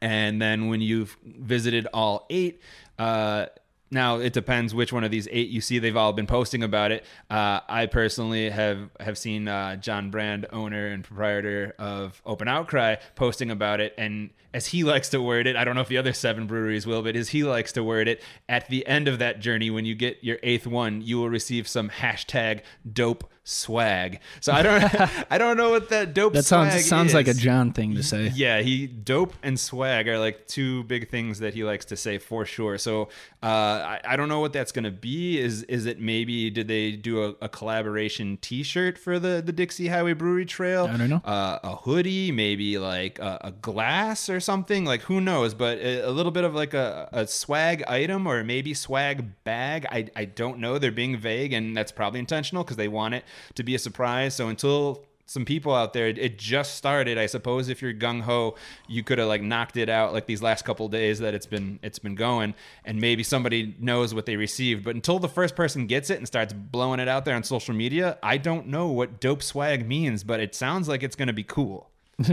And then when you've visited all eight, uh, now it depends which one of these eight you see. They've all been posting about it. Uh, I personally have have seen uh, John Brand, owner and proprietor of Open Outcry, posting about it. And as he likes to word it, I don't know if the other seven breweries will, but as he likes to word it, at the end of that journey, when you get your eighth one, you will receive some hashtag dope swag. So I don't I don't know what that dope That sounds sounds like a. John thing to say. Yeah, he dope and swag are like two big things that he likes to say for sure. So uh, I, I don't know what that's gonna be. Is is it maybe did they do a, a collaboration T-shirt for the the Dixie Highway Brewery Trail? I don't know. Uh, a hoodie, maybe like a, a glass or something. Like who knows? But a, a little bit of like a, a swag item or maybe swag bag. I I don't know. They're being vague, and that's probably intentional because they want it to be a surprise. So until some people out there. It just started. I suppose if you're gung ho, you could have like knocked it out like these last couple days that it's been it's been going, and maybe somebody knows what they received. But until the first person gets it and starts blowing it out there on social media, I don't know what dope swag means. But it sounds like it's gonna be cool.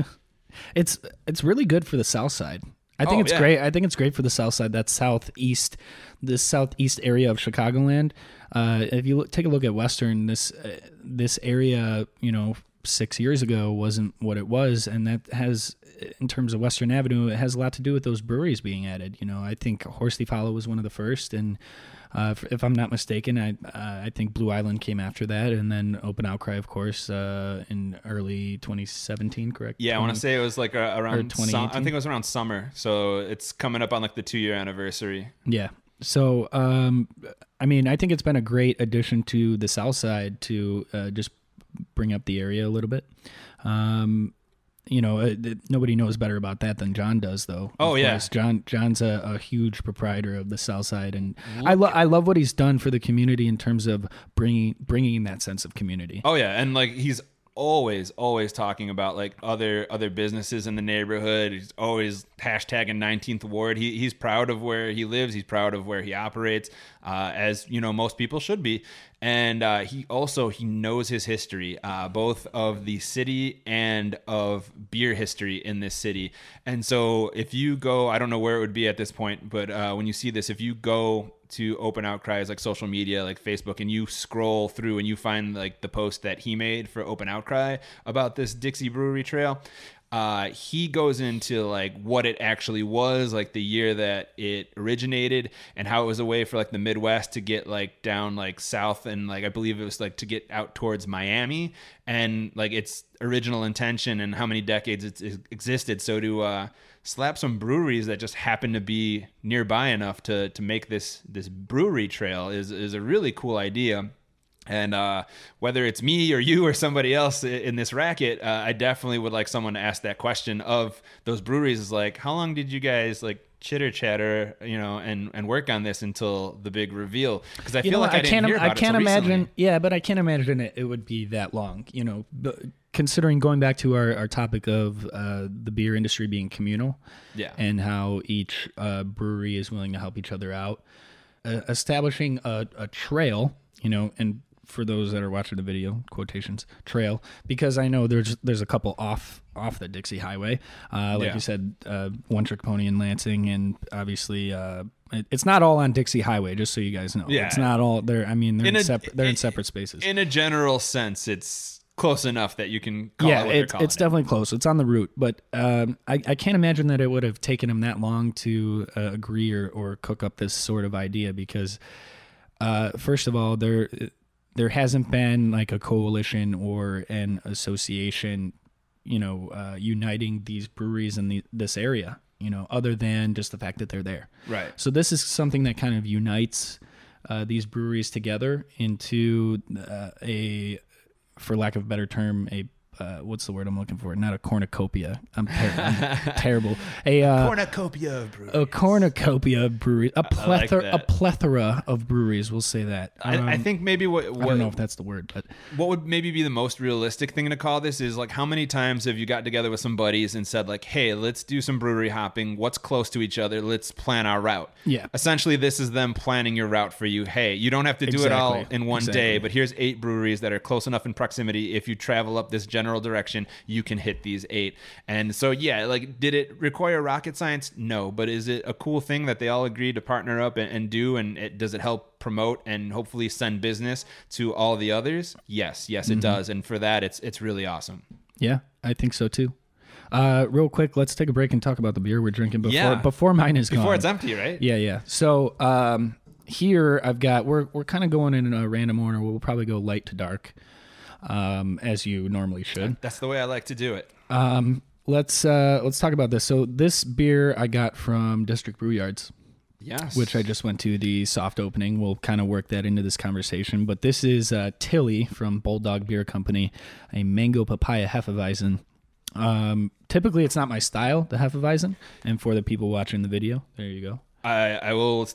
It's it's really good for the South Side. I think Oh, it's yeah. great. I think it's great for the South Side. That southeast, this southeast area of Chicagoland. Uh, if you look, take a look at Western, this uh, this area, you know, six years ago wasn't what it was, and that has, in terms of Western Avenue, it has a lot to do with those breweries being added. You know, I think Horse Thief Hollow was one of the first, and uh, if, I'm not mistaken, I uh, I think Blue Island came after that, and then Open Outcry, of course, uh, in early 2017. Correct? Yeah, I want to say it was like uh, around. Sum- I think it was around summer, so it's coming up on like the two year anniversary. Yeah. So, um, I mean, I think it's been a great addition to the South Side to uh, just bring up the area a little bit. Um, you know, uh, th- nobody knows better about that than John does, though. Oh, Of yeah. course. John John's a, a huge proprietor of the South Side, and I lo- I love what he's done for the community in terms of bringing bringing that sense of community. Oh yeah, and like he's always always talking about like other other businesses in the neighborhood. He's always hashtagging 19th Ward. He he's proud of where he lives. He's proud of where he operates, uh, as you know most people should be. And uh, he also he knows his history, uh, both of the city and of beer history in this city. And so if you go, I don't know where it would be at this point, but uh, when you see this, if you go to open outcries like social media like facebook and you scroll through and you find like the post that he made for open outcry about this dixie brewery trail uh, he goes into like what it actually was like the year that it originated and how it was a way for like the midwest to get like down like south and like i believe it was like to get out towards miami. And like its original intention and how many decades it's existed. So to uh slap some breweries that just happen to be nearby enough to to make this this brewery trail is is a really cool idea. And uh, whether it's me or you or somebody else in this racket, uh, I definitely would like someone to ask that question of those breweries. Is like, how long did you guys like chitter chatter, you know, and and work on this until the big reveal? Because I You feel know, like I, I didn't can't. hear about I can't imagine. recently. Yeah, but I can't imagine it, it would be that long. You know, but considering going back to our, our topic of uh, the beer industry being communal, Yeah. and how each uh, brewery is willing to help each other out, uh, establishing a, a trail. You know, and for those that are watching the video, quotations trail, because I know there's there's a couple off off the Dixie Highway, uh, like Yeah. you said, uh, One Trick Pony in Lansing, and obviously. Uh, it- it's not all on Dixie Highway, just so you guys know. Yeah. It's not all there. I mean, they're in, In a- separate. They're in in- separate spaces. In a general sense, it's close enough that you can call yeah, it it's it. definitely close. It's on the route, but um, I I can't imagine that it would have taken him that long to uh, agree or, or cook up this sort of idea because, uh, first of all, there there hasn't been like a coalition or an association, you know, uh, uniting these breweries in the, this area. You know, other than just the fact that they're there. Right. So this is something that kind of unites uh, these breweries together into uh, a, for lack of a better term, a uh, what's the word I'm looking for? Not a cornucopia. I'm, ter- I'm terrible. A uh, Cornucopia of breweries. a cornucopia of breweries. A plethora. a plethora of breweries. We'll say that. I, I Um, think maybe what, what I don't know if that's the word, but what would maybe be the most realistic thing to call this is like how many times have you got together with some buddies and said like hey let's do some brewery hopping what's close to each other let's plan our route Yeah. essentially this is them planning your route for you hey you don't have to do it all in one Exactly. day but here's eight breweries that are close enough in proximity if you travel up this general direction you can hit these eight and so yeah like did it require rocket science no but is it a cool thing that they all agreed to partner up and, and do and it, does it help promote and hopefully send business to all the others yes yes Mm-hmm. it does and for that it's it's really awesome yeah, I think so too. Uh, real quick, let's take a break and talk about the beer we're drinking before Yeah. before mine is gone. before it's empty right Yeah, yeah. So um, here I've got we're we're kind of going in a random order. We'll probably go light to dark, um, as you normally should. that's the way i like to do it Um, let's uh, let's talk about this. So this beer I got from District Brew Yards, yes which I just went to the soft opening. We'll kind of work that into this conversation. But this is uh, Tilly from Bulldog Beer Company, a mango papaya hefeweizen. Um, typically, it's not my style, the hefeweizen. And for the people watching the video, there you go. I, I will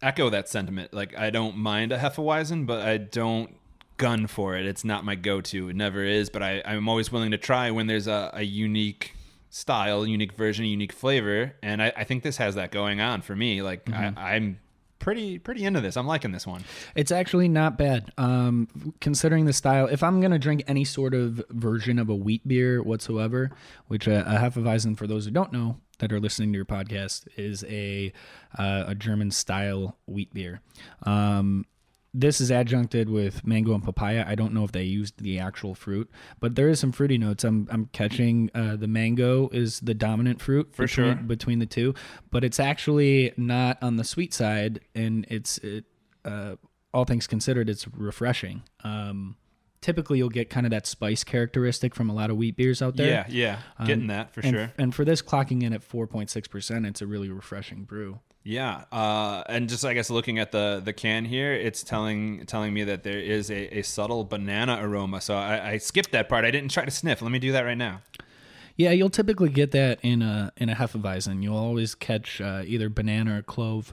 echo that sentiment. Like I don't mind a Hefeweizen, but I don't gun for it. It's not my go-to. It never is. But I, I'm always willing to try when there's a, a unique style, unique version, unique flavor, and I, I think this has that going on for me. Like I, I'm pretty pretty into this. I'm liking this one. It's actually not bad. Um, considering the style, if I'm gonna drink any sort of version of a wheat beer whatsoever, which a, a Hefeweizen, for those who don't know that are listening to your podcast, is a uh, a German style wheat beer. Um, this is adjuncted with mango and papaya. I don't know if they used the actual fruit, but there is some fruity notes. I'm I'm catching uh, the mango is the dominant fruit For between, sure. between the two, but it's actually not on the sweet side, and it's it, uh, all things considered, it's refreshing. Um, typically, you'll get kind of that spice characteristic from a lot of wheat beers out there. Yeah, yeah, getting that for and, sure. And for this clocking in at 4.6%, it's a really refreshing brew. Yeah, uh, and just I guess looking at the the can here, it's telling telling me that there is a, a subtle banana aroma. So I, I skipped that part. I didn't try to sniff. Let me do that right now. Yeah, you'll typically get that in a in a hefeweizen. You'll always catch uh, either banana or clove,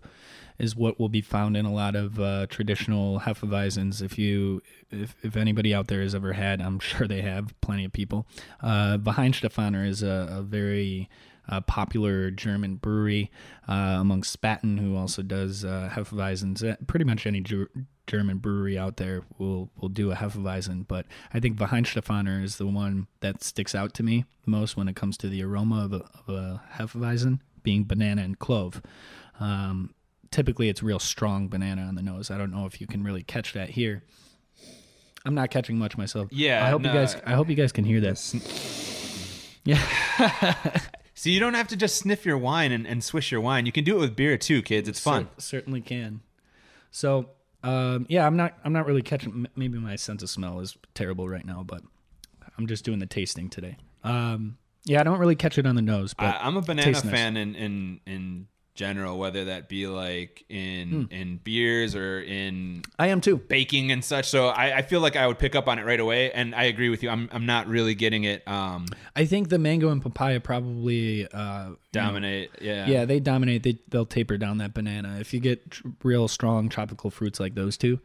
is what will be found in a lot of uh, traditional hefeweizens. If you if, if anybody out there has ever had, I'm sure they have plenty of people. Uh, Weihenstephaner is a, a very uh, popular German brewery uh, among Spaten, who also does uh, Hefeweizens. Pretty much any Ger- German brewery out there will will do a Hefeweizen, but I think Weihenstephaner is the one that sticks out to me most when it comes to the aroma of a, of a Hefeweizen, being banana and clove. Um, typically, it's real strong banana on the nose. I don't know if you can really catch that here. I'm not catching much myself. Yeah, I hope no, you guys. I hope you guys can hear that. Yeah. So you don't have to just sniff your wine and, and swish your wine. You can do it with beer too, kids. It's fun. Cer- certainly can. So, um, yeah, I'm not. I'm not really catching. Maybe my sense of smell is terrible right now, but I'm just doing the tasting today. Um, yeah, I don't really catch it on the nose, but I, I'm a banana fan in, in in general, whether that be like in in beers or in I am too. baking and such. So I, I feel like I would pick up on it right away. And I agree with you. I'm I'm not really getting it um I think the mango and papaya probably uh, dominate. Yeah. Yeah, they dominate. They they'll taper down that banana. If you get tr- real strong tropical fruits like those two,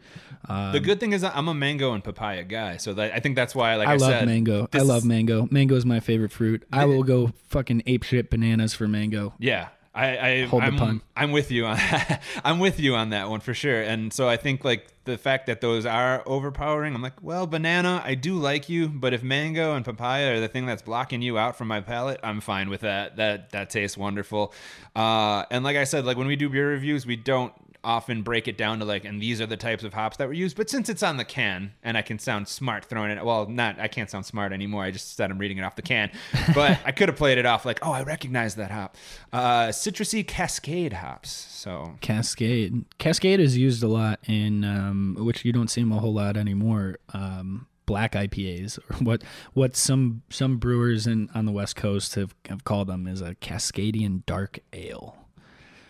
uh, The good thing is I'm a mango and papaya guy, so that, I think that's why, like I, I, love said, mango. I love mango. Mango is my favorite fruit. I will go fucking ape shit bananas for mango. Yeah, I, I Hold the I'm, pun. I'm with you on I'm with you on that one for sure. And so I think like the fact that those are overpowering, I'm like, well, banana, I do like you, but if mango and papaya are the thing that's blocking you out from my palate, I'm fine with that. That that tastes wonderful. Uh, and like I said, like when we do beer reviews, we don't often break it down to like and these are the types of hops that were used but since it's on the can and i can sound smart throwing it well not i can't sound smart anymore i just said i'm reading it off the can but i could have played it off like oh i recognize that hop uh citrusy cascade hops so Cascade. Cascade is used a lot in um, which you don't see them a whole lot anymore. Um, black IPAs, or what what some some brewers in on the West Coast have, have called them is a Cascadian dark ale.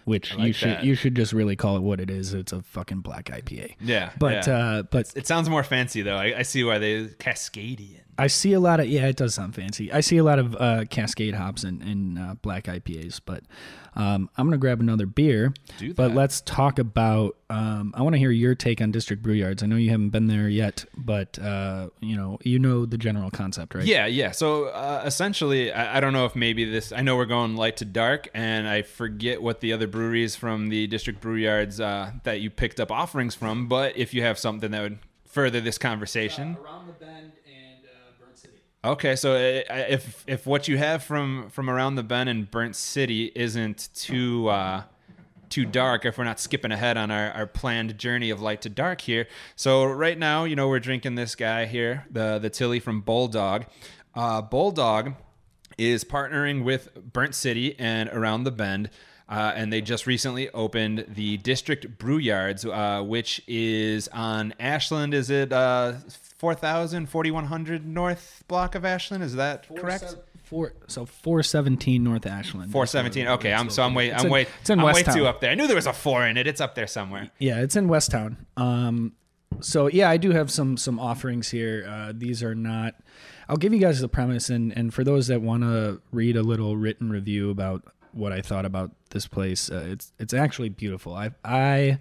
Which you like should that. you should just really call it what it is. It's a fucking black IPA. yeah But yeah. uh, but it sounds more fancy though i, I see why they cascadian I see a lot of yeah, it does sound fancy. I see a lot of uh, Cascade hops in, in uh, black IPAs, but um, I'm gonna grab another beer. Do But let's talk about. Um, I want to hear your take on District Brew Yards. I know you haven't been there yet, but uh, you know you know the general concept, right? Yeah, yeah. So uh, essentially, I, I don't know if maybe this. I know we're going light to dark, and I forget what the other breweries from the district brew yards uh, that you picked up offerings from. But if you have something that would further this conversation, Around the Bend and Burnt City. Okay. So uh, if if what you have from from around the bend and Burnt City isn't too. Uh, too dark if we're not skipping ahead on our, our planned journey of light to dark here. So right now, you know, we're drinking this guy here, the the Tilly from Bulldog. Uh, Bulldog is partnering with Burnt City and Around the Bend. Uh, and they just recently opened the District Brew Yards, uh, which is on Ashland. Is it uh, 4,000, 4,100 north block of Ashland? Is that correct? Four, so 417 North Ashland. Four seventeen. Okay, I'm so I'm way It's I'm in- way it's in I'm way West Town. too up there. I knew there was a four in it. It's up there somewhere. Yeah, it's in West Town. Um, so yeah, I do have some some offerings here. Uh, these are not. I'll give you guys the premise, and and for those that want to read a little written review about what I thought about this place, uh, it's it's actually beautiful. I I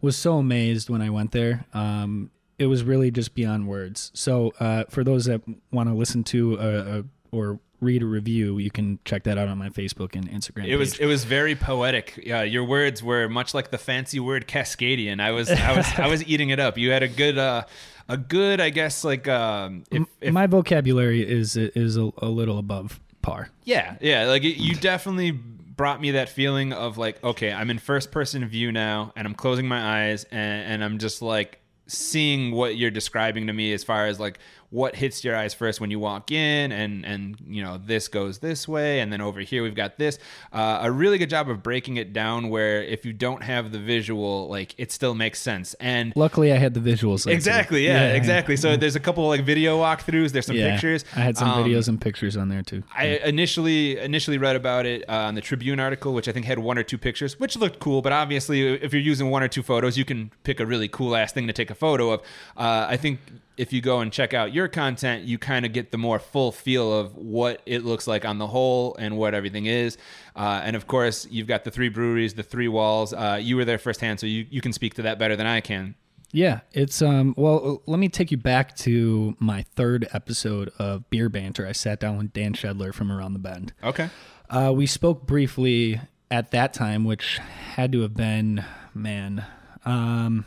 was so amazed when I went there. Um, it was really just beyond words. So uh, for those that want to listen to a, a or read a review, you can check that out on my Facebook and Instagram. It was it was very poetic. Yeah, your words were much like the fancy word Cascadian. I was I was I was eating it up. You had a good uh a good I guess like um if, if my vocabulary is is a, a little above par. Yeah, yeah. Like it, you definitely brought me that feeling of like, okay, I'm in first person view now, and I'm closing my eyes, and, and I'm just like seeing what you're describing to me as far as like what hits your eyes first when you walk in, and and you know this goes this way, and then over here we've got this. Uh, a really good job of breaking it down where if you don't have the visual, like it still makes sense. And Luckily, I had the visuals. exactly, yeah, exactly. So there's a couple like video walkthroughs. There's some Yeah, pictures. I had some Um, videos and pictures on there too. I initially initially read about it uh, on the Tribune article, which I think had one or two pictures, which looked cool. But obviously, if you're using one or two photos, you can pick a really cool ass thing to take a photo of. Uh, I think if you go and check out your content, you kind of get the more full feel of what it looks like on the whole and what everything is. Uh, and of course, you've got the three breweries, the three walls. Uh, you were there firsthand, so you, you can speak to that better than I can. Yeah, it's um. Well, let me take you back to my third episode of Beer Banter. I sat down with Dan Shedler from Around the Bend. Okay. Uh, we spoke briefly at that time, which had to have been man. Um,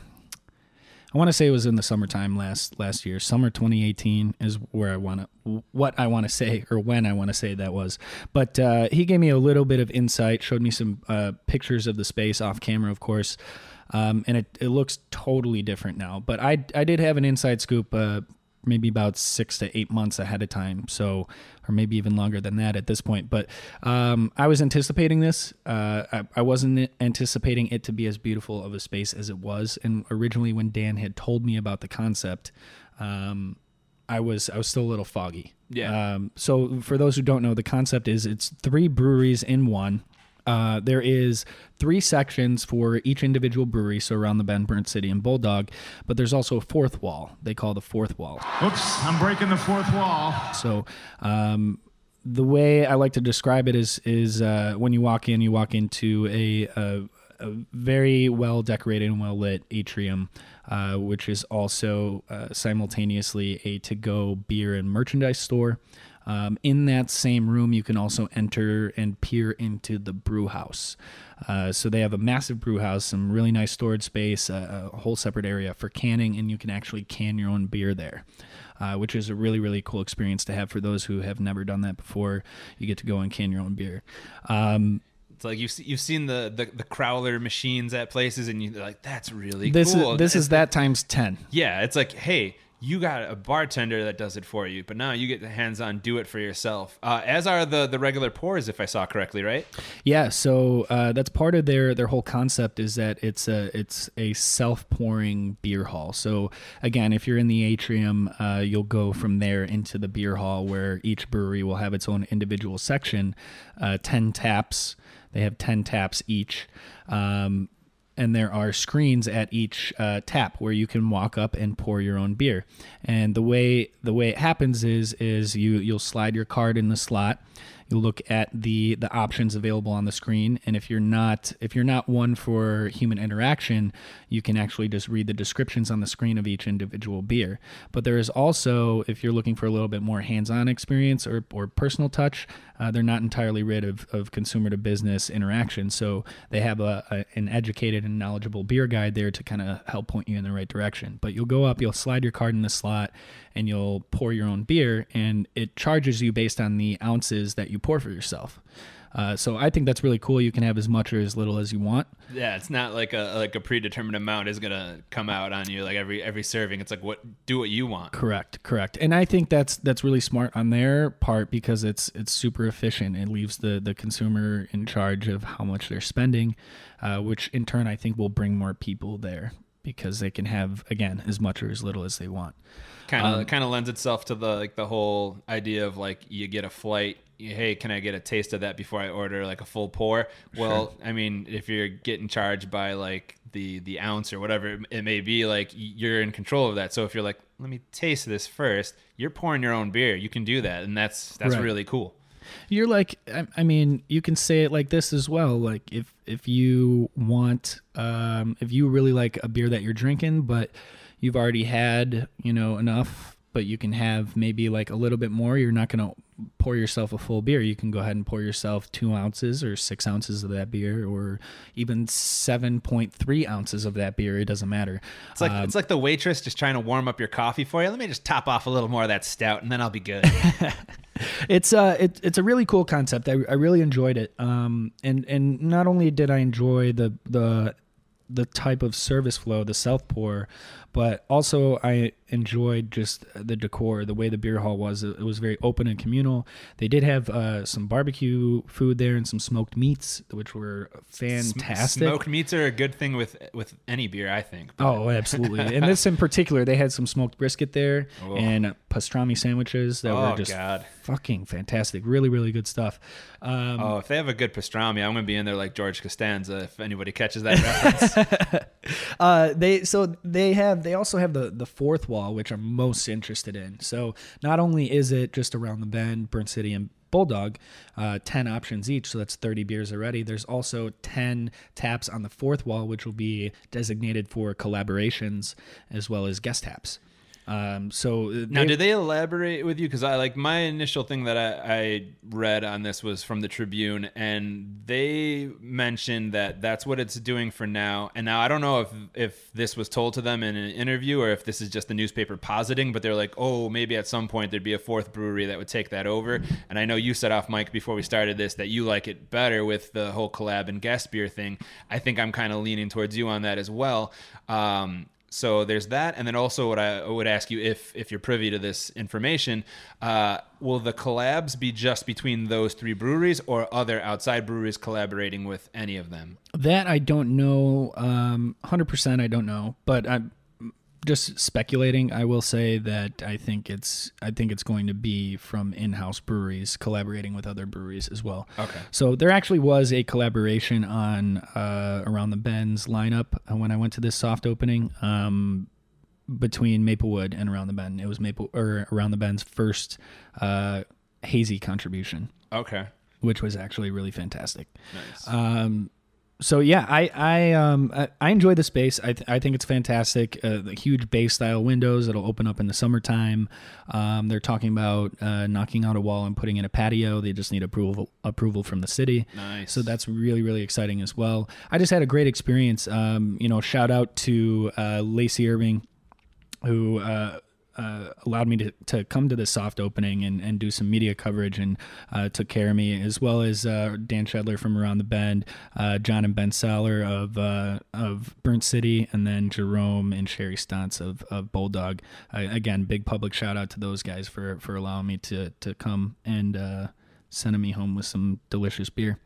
I want to say it was in the summertime last last year. Summer 2018 is where I want to what I want to say or when I want to say that was. But uh, he gave me a little bit of insight, showed me some uh, pictures of the space off camera, of course. Um, and it, it looks totally different now. But I I did have an inside scoop uh, maybe about six to eight months ahead of time. So, or maybe even longer than that at this point. But um, I was anticipating this. Uh, I, I wasn't anticipating it to be as beautiful of a space as it was. And originally, when Dan had told me about the concept, um, I was I was still a little foggy. Yeah. Um, so for those who don't know, the concept is it's three breweries in one. Uh, there is three sections for each individual brewery, so around the Bend, Burnt City, and Bulldog. But there's also a fourth wall. They call the fourth wall. Oops, I'm breaking the fourth wall. So um, the way I like to describe it is is uh, when you walk in, you walk into a, a, a very well decorated and well lit atrium, uh, which is also uh, simultaneously a to go beer and merchandise store. Um, in that same room, you can also enter and peer into the brew house. Uh, so they have a massive brew house, some really nice storage space, a, a whole separate area for canning, and you can actually can your own beer there, uh, which is a really, really cool experience to have for those who have never done that before. You get to go and can your own beer. Um, It's like you've you've seen the, the the crowler machines at places, and you're like, that's really this cool. is this is that times ten. yeah. It's like, hey, you got a bartender that does it for you, but now you get the hands-on do it for yourself. Uh, as are the the regular pours, if I saw correctly, right? Yeah, so uh, that's part of their their whole concept is that it's a it's a self pouring beer hall. So again, if you're in the atrium, uh, you'll go from there into the beer hall where each brewery will have its own individual section, uh, ten taps. They have ten taps each. Um, and there are screens at each uh, tap where you can walk up and pour your own beer. And the way the way it happens is is you you'll slide your card in the slot. You'll look at the the options available on the screen, and if you're not if you're not one for human interaction, you can actually just read the descriptions on the screen of each individual beer. But there is also, if you're looking for a little bit more hands-on experience or, or personal touch, uh, they're not entirely rid of, of consumer to business interaction. So they have a, a an educated and knowledgeable beer guide there to kind of help point you in the right direction. But you'll go up, you'll slide your card in the slot, and you'll pour your own beer, and it charges you based on the ounces that you pour for yourself. Uh, so I think that's really cool. You can have as much or as little as you want. Yeah, it's not like a like a predetermined amount is gonna come out on you like every every serving. It's like what do what you want. Correct, correct. And I think that's that's really smart on their part because it's it's super efficient. It leaves the the consumer in charge of how much they're spending, uh, which in turn I think will bring more people there because they can have again as much or as little as they want. kind Um, of kind of lends itself to the like the whole idea of like you get a flight hey can i get a taste of that before i order like a full pour well i mean if you're getting charged by like the the ounce or whatever it- it may be like you're in control of that so if you're like let me taste this first you're pouring your own beer you can do that and that's that's Right. really cool You're like, I, I mean, you can say it like this as well. Like if if you want, um, if you really like a beer that you're drinking, but you've already had, you know, enough, but you can have maybe like a little bit more. You're not gonna pour yourself a full beer. You can go ahead and pour yourself two ounces or six ounces of that beer, or even seven point three ounces of that beer. It doesn't matter. it's like Um, it's like the waitress just trying to warm up your coffee for you let me just top off a little more of that stout and then i'll be good it's uh it, it's a really cool concept. I, I really enjoyed it. Um and and not only did I enjoy the the the type of service flow, the self pour, but also I enjoyed just the decor, the way the beer hall was. It was very open and communal. They did have uh, some barbecue food there and some smoked meats, which were fantastic. Smoked meats are a good thing with with any beer, I think. but- Oh, absolutely. and this in particular, they had some smoked brisket there Oh. and pastrami sandwiches that Oh, were just God. fucking fantastic. Really, really good stuff. Um, Oh, if they have a good pastrami, I'm gonna be in there like George Costanza. If anybody catches that reference, Uh, they so they have they also have the the fourth wall, which I'm most interested in. So not only is it just around the bend, Burnt City and Bulldog, uh, ten options each, so that's thirty beers already. There's also ten taps on the fourth wall, which will be designated for collaborations as well as guest taps. Um, so uh, now did they elaborate with you? Because I like my initial thing that I, I read on this was from the Tribune, and they mentioned that that's what it's doing for now. And now I don't know if if this was told to them in an interview or if this is just the newspaper positing, but they're like, oh, maybe at some point there'd be a fourth brewery that would take that over. And I know you said off mic before we started this that you like it better with the whole collab and guest beer thing. I think I'm kind of leaning towards you on that as well. Um, so there's that, and then also what I would ask you if if you're privy to this information, uh, will the collabs be just between those three breweries, or other outside breweries collaborating with any of them? That I don't know. Um, 100% I don't know, but I'm just speculating. I will say that I think it's I think it's going to be from in-house breweries collaborating with other breweries as well. Okay. So there actually was a collaboration on uh, around the Bends lineup uh, when I went to this soft opening. Um, between Maplewood and Around the Bend, it was Maple or Around the Bend's first uh, hazy contribution Okay. which was actually really fantastic. Nice. Um, so yeah, I I um I, I enjoy the space. I th- I think it's fantastic. Uh, the huge bay style windows that'll open up in the summertime. Um, they're talking about uh, knocking out a wall and putting in a patio. They just need approval approval from the city. Nice. So that's really really exciting as well. I just had a great experience. Um, you know, shout out to uh, Lacey Irving, who. Uh, uh, allowed me to, to come to the soft opening and, and do some media coverage and uh, took care of me, as well as uh, Dan Shedler from Around the Bend, uh, John and Ben Saller of uh, of Burnt City, and then Jerome and Sherry Stantz of, of Bulldog. Uh, again, big public shout out to those guys for, for allowing me to, to come and uh, sending me home with some delicious beer.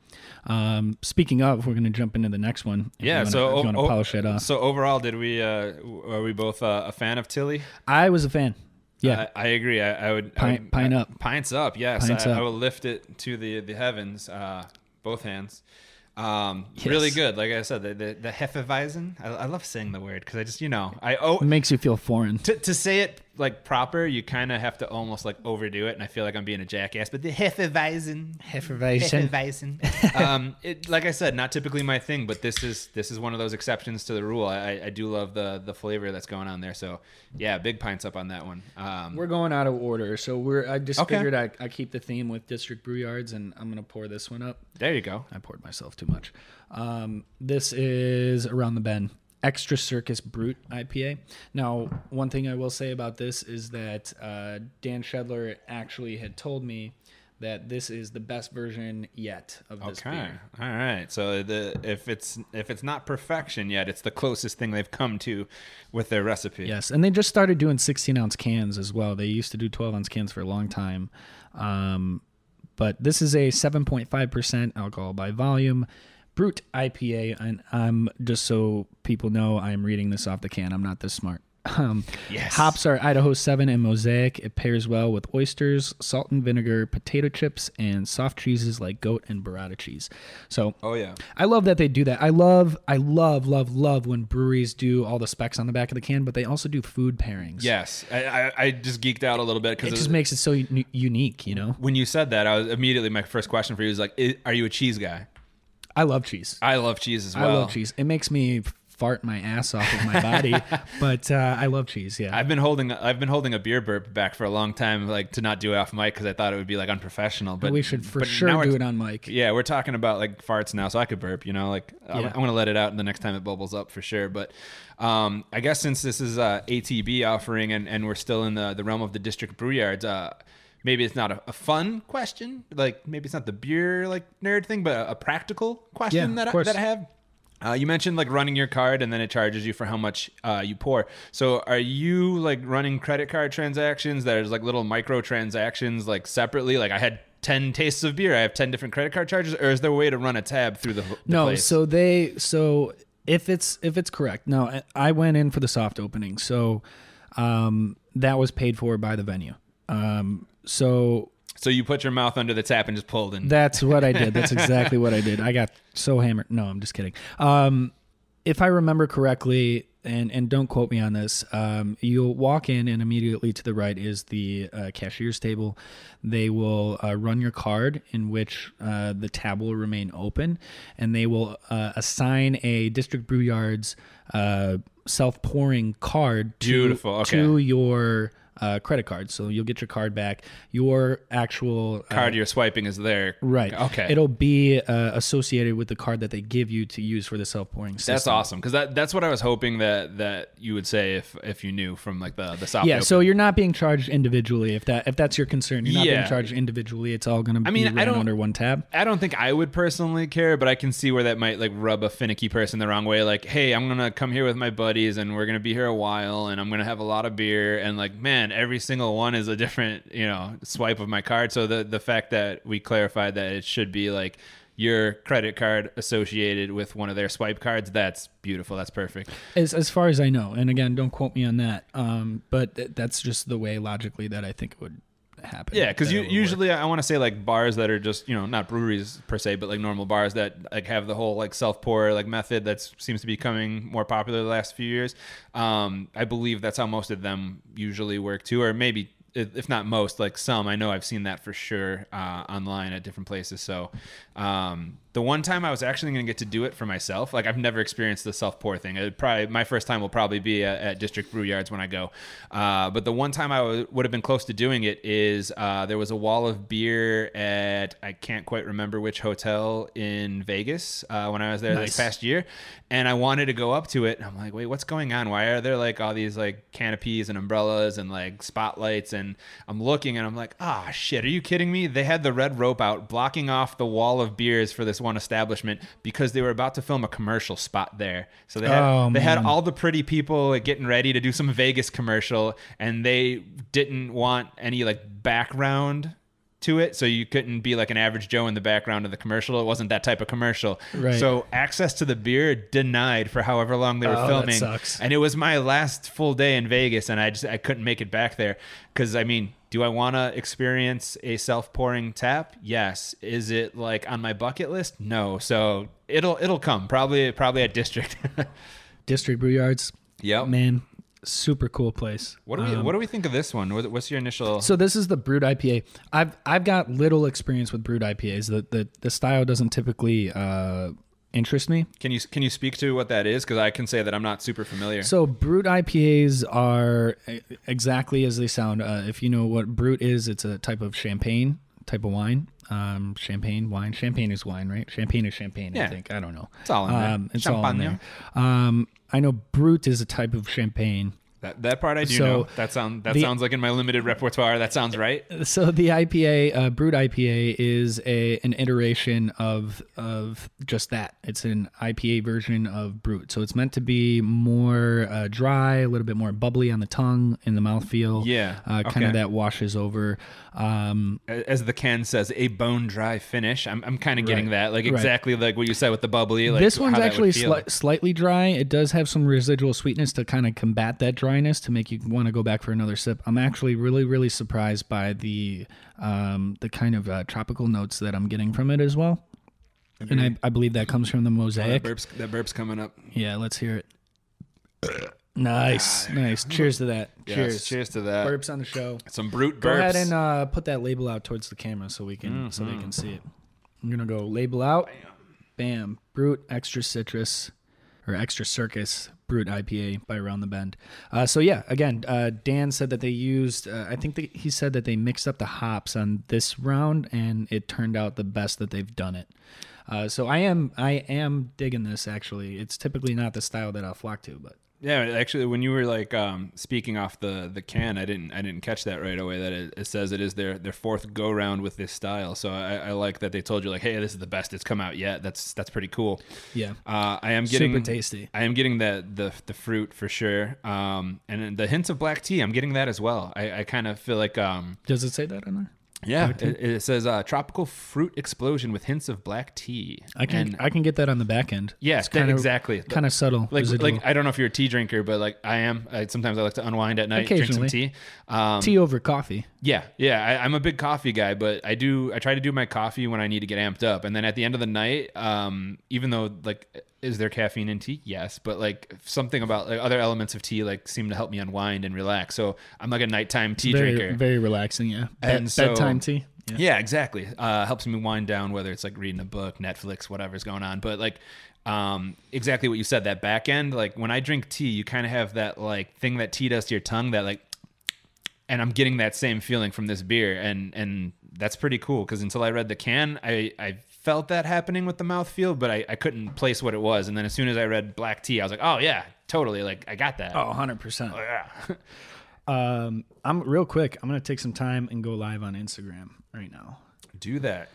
Um, speaking of, we're going to jump into the next one. Yeah. wanna- so o- want to o- polish it off. So overall, did we? Uh, are we both uh, a fan of Tilly? I was a fan. Yeah. I, I agree. I, I would I Pint- would- pint I- up. Pints up. Yes, Pints I, up. I will lift it to the the heavens. Uh, both hands. Um, Yes. really good. Like I said, the the, the Hefeweizen. I, I love saying the word because I just you know I oh it makes you feel foreign. to, to say it like proper, you kind of have to almost like overdo it, and I feel like I'm being a jackass. But the Hefeweizen, Hefeweizen. Hefeweizen. um, it, like I said, not typically my thing, but this is this is one of those exceptions to the rule. I, I do love the the flavor that's going on there. So yeah, big pints up on that one. Um, We're going out of order, so we're. I just Okay. figured I, I keep the theme with district brew yards, and I'm gonna pour this one up. there you go. I poured myself too much. Um, this is around the bend. Extra Circus Brut IPA. Now, one thing I will say about this is that uh, Dan Shedler actually had told me that this is the best version yet of this Okay. beer. All right. So the if it's if it's not perfection yet, it's the closest thing they've come to with their recipe. Yes, and they just started doing 16 ounce cans as well. They used to do 12 ounce cans for a long time. Um, but this is a 7.5% alcohol by volume brut IPA. And I'm just so people know, I'm reading this off the can. I'm not this smart. Um, Yes. Hops are Idaho 7 and Mosaic. It pairs well with oysters, salt and vinegar, potato chips, and soft cheeses like goat and burrata cheese. So Oh yeah. I love that they do that. I love, I love, love, love when breweries do all the specs on the back of the can, but they also do food pairings. Yes. I, I, I just geeked out a little bit because it just makes it so uni- unique. You know, when you said that, I was immediately my first question for you was like, "I- "Are you a cheese guy?" I love cheese. I love cheese as well. I love cheese. It makes me fart my ass off of my body, but uh, I love cheese. Yeah, I've been holding I've been holding a beer burp back for a long time, like to not do it off mic because I thought it would be like unprofessional. But we should for sure do it on mic. Yeah, we're talking about like farts now, so I could burp. You know, like I'm, Yeah. I'm gonna let it out the next time it bubbles up for sure. But um, I guess since this is uh, ATB offering and, and we're still in the the realm of the district brew yards, uh, maybe it's not a, a fun question, like maybe it's not the beer like nerd thing, but a, a practical question Yeah, that I, that I have. Uh, you mentioned like running your card and then it charges you for how much uh, you pour. So are you like running credit card transactions that is like little micro transactions like separately? Like I had 10 tastes of beer, I have 10 different credit card charges, or is there a way to run a tab through the, the no place? so they so if it's if it's correct No, I- i went in for the soft opening so um that was paid for by the venue um so So you put your mouth under the tap and just pulled and that's what i did. That's exactly what i did. I got so hammered. No i'm just kidding. Um if i remember correctly and and don't quote me on this um you'll walk in and immediately to the right is the uh, cashier's table. They will uh, run your card in which uh, the tab will remain open and they will uh, assign a district brew yards uh, self-pouring card to, Beautiful, okay. to your uh, credit card so you'll get your card back your actual uh, card you're swiping is there. Right. Okay. It'll be uh, associated with the card that they give you to use for the self pouring system. That's awesome because that, that's what I was hoping that that you would say if if you knew from like the the soft. Yeah. open. So you're not being charged individually. If that if that's your concern, you're not Yeah. being charged individually. It's all going to be I mean, I don't- under one tab. I don't think I would personally care, but I can see where that might like rub a finicky person the wrong way. Like, hey, I'm gonna come here with my buddies, and we're gonna be here a while, and I'm gonna have a lot of beer, and like, man, every single one is a different, you know, swipe of my card. So the the fact that we clarified that it should be like your credit card associated with one of their swipe cards, that's beautiful. That's perfect. As as far as I know, and again, don't quote me on that. Um, but th- that's just the way logically that I think it would happen. Yeah, because you, work. usually I want to say like bars that are just you know not breweries per se, but like normal bars that like have the whole like self pour like method that seems to be becoming more popular the last few years. Um, I believe that's how most of them usually work too, or maybe if if not most, like some. I know I've seen that for sure uh, online at different places. So um, the one time I was actually going to get to do it for myself, like I've never experienced the self pour thing. It probably my first time will probably be at, at District Brew Yards when I go. Uh, but the one time I w- would have been close to doing it is uh, there was a wall of beer at I can't quite remember which hotel in Vegas uh, when I was there Nice. this past year, and I wanted to go up to it. I'm like, wait, what's going on? Why are there like all these like canopies and umbrellas and like spotlights? And I'm looking and I'm like, ah, shit, are you kidding me? They had the red rope out blocking off the wall of beers for this one establishment because they were about to film a commercial spot there. So they had Oh, they had all the pretty people like, getting ready to do some Vegas commercial, and they didn't want any like background to it, so you couldn't be like an average Joe in the background of the commercial. It wasn't that type of commercial. Right. So access to the beer denied for however long they were Oh, that filming. sucks. And it was my last full day in Vegas, and I just I couldn't make it back there because I mean, do I want to experience a self pouring tap? Yes. Is it like on my bucket list? No. So it'll it'll come probably probably at District. District Brew Yards. Yep. Man, super cool place. what do we Um, what do we think of this one? What's your initial? So this is the brut IPA. I've I've got little experience with brut IPAs. The the, the style doesn't typically uh, interest me. Can you can you speak to what that is? Because I can say that I'm not super familiar. So brewed IPAs are exactly as they sound. Uh, if you know what brut is, it's a type of champagne type of wine. Um, champagne wine. Champagne is wine, right? Champagne is champagne. I think. I don't know. It's all in there. Um, it's all in there. Um, I know brut is a type of champagne. That, that part I do So, know. That sound that the- sounds like in my limited repertoire. That sounds right. So the IPA, uh, brut IPA, is a an iteration of of just that. It's an IPA version of brut. So it's meant to be more uh, dry, a little bit more bubbly on the tongue, in the mouthfeel. Yeah, uh, kind okay. of that washes over. Um, As the can says, a bone dry finish. I'm, I'm kind of getting Right. that, like Right. exactly like what you said with the bubbly. Like this one's how that would actually sli- slightly dry. It does have some residual sweetness to kind of combat that dryness to make you want to go back for another sip. I'm actually really, really surprised by the um, the kind of uh, tropical notes that I'm getting from it as well. And I, I believe that comes from the that mosaic. burp's, that burp's coming up. Yeah, let's hear it. Nice, nice. Cheers to that. Yes, cheers. cheers to that. Burps on the show. Some brut burps. Go ahead and uh, put that label out towards the camera so we can so they Mm-hmm. can see it. I'm gonna go label out. Bam. Brut extra citrus or extra circus brut IPA by Around the Bend. Uh, so yeah, again, uh, Dan said that they used. Uh, I think he said that they mixed up the hops on this round, and it turned out the best that they've done it. Uh, so I am I am digging this actually. It's typically not the style that I'll flock to, but Yeah, actually, when you were like um, speaking off the, the can, I didn't I didn't catch that right away. That it, it says it is their, their fourth go round with this style. So I, I like that they told you like, hey, this is the best it's come out yet. That's that's pretty cool. Yeah. Uh, I am getting Super tasty. I am getting the the the fruit for sure. Um, and the hints of black tea, I'm getting that as well. I, I kind of feel like um, Does it say that on there? Yeah, it, it says uh, tropical fruit explosion with hints of black tea. I can And- I can get that on the back end. Yeah, It's kinda- exactly. Kind of subtle. like residual. like I don't know if you're a tea drinker, but like I am. I, sometimes I like to unwind at night, drink some tea. Um, tea over coffee. yeah, yeah. I, I'm a big coffee guy, but I do. I try to do my coffee when I need to get amped up, and then at the end of the night, um, even though like, is there caffeine in tea? Yes, but like something about like other elements of tea like seem to help me unwind and relax. So I'm like a nighttime tea very drinker. very relaxing. Yeah. Bed- And so- bedtime tea. Yeah. Yeah, exactly. Uh, helps me wind down, whether it's like reading a book, Netflix, whatever's going on. But like, um, exactly what you said. That back end, like when I drink tea, you kind of have that like thing that tea does to your tongue. That like, and I'm getting that same feeling from this beer, and and that's pretty cool. Because until I read the can, I I felt that happening with the mouthfeel, but I, I couldn't place what it was. And then as soon as I read black tea, I was like, oh yeah, totally. Like I got that. Oh, 100%. Oh, yeah. Um, I'm real quick. I'm gonna take some time and go live on Instagram right now. Do that.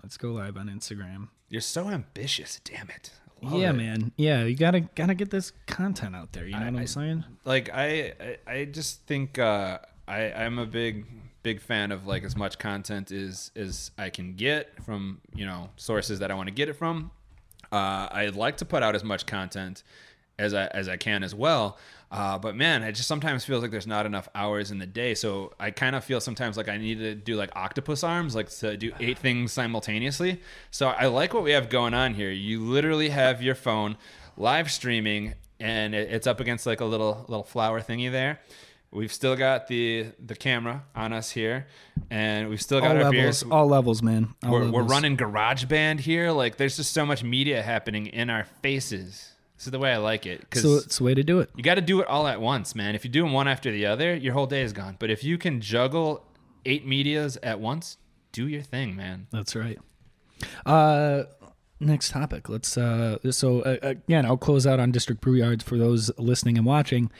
Let's go live on Instagram. You're so ambitious. Damn it. Love yeah, it. man. Yeah, you gotta gotta get this content out there. You know what I'm saying? like I, I I just think uh, I I'm a big big fan of like as much content as as I can get from you know sources that I want to get it from. Uh, I'd like to put out as much content as I as I can as well. Uh, but man, it just sometimes feels like there's not enough hours in the day. So I kind of feel sometimes like I need to do like octopus arms, like to do eight things simultaneously. So I like what we have going on here. You literally have your phone live streaming, and it's up against like a little little flower thingy there. We've still got the the camera on us here, and we've still got All our levels, beers all levels, man. All we're, we're running GarageBand here like there's just so much media happening in our faces this is the way i like it because So it's the way to do it. you got to do it all at once man if you do them one after the other your whole day is gone but if you can juggle eight medias at once do your thing man That's right. Uh, next topic. Let's. Uh, so uh, again, I'll close out on District Brew Yards for those listening and watching.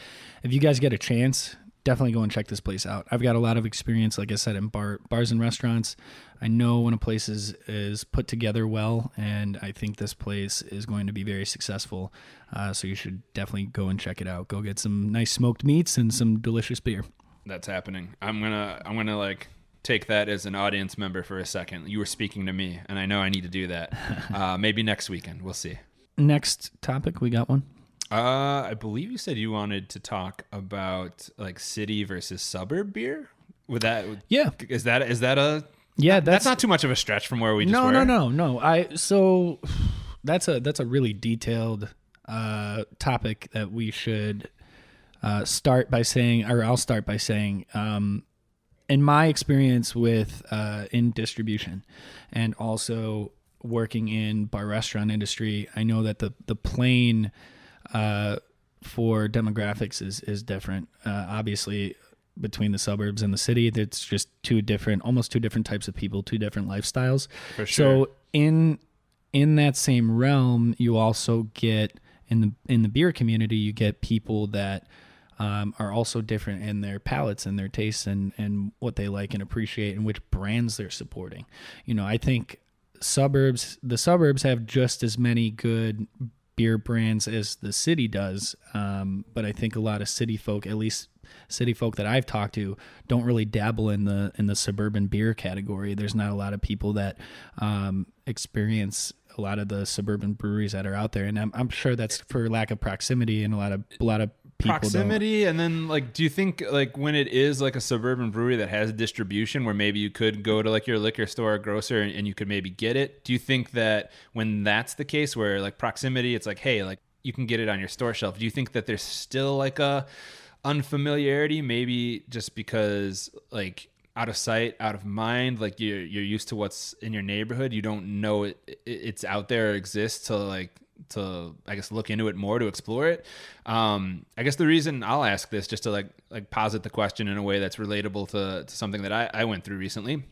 If you guys get a chance, definitely go and check this place out. I've got a lot of experience, like I said, in bar bars and restaurants. I know when a place is is put together well, and I think this place is going to be very successful. Uh, so you should definitely go and check it out. Go get some nice smoked meats and some delicious beer. that's happening i'm gonna i'm gonna like take that as an audience member for a second you were speaking to me and i know i need to do that uh, maybe next weekend we'll see Next topic, we got one. Uh, i believe you said you wanted to talk about like city versus suburb beer would that Yeah. is that is that a Yeah, that's, not too much of a stretch from where we just no, were. no, no, no. I so that's a that's a really detailed uh, topic that we should uh, start by saying, or I'll start by saying, um, in my experience with uh, in distribution, and also working in bar restaurant industry, I know that the the plane uh, for demographics is is different. Uh, obviously, between the suburbs and the city, it's just two different, almost two different types of people, two different lifestyles. For sure. So in in that same realm, you also get in the in the beer community, you get people that um, are also different in their palates and their tastes and and what they like and appreciate and which brands they're supporting. You know, I think suburbs the suburbs have just as many good beer brands as the city does um, but i think a lot of city folk at least city folk that i've talked to don't really dabble in the in the suburban beer category. There's not a lot of people that um, experience a lot of the suburban breweries that are out there and i'm, I'm sure that's for lack of proximity and a lot of a lot of people don't. proximity and then like do you think like when it is like a suburban brewery that has distribution where maybe you could go to like your liquor store or grocer and, and you could maybe get it do you think that when that's the case where like proximity it's like hey like you can get it on your store shelf do you think that there's still like a unfamiliarity maybe just because like out of sight out of mind like you're you're used to what's in your neighborhood you don't know it, it it's out there exists to like to I guess look into it more to explore it. Um, I guess the reason I'll ask this just to like like posit the question in a way that's relatable to, to something that I, I went through recently.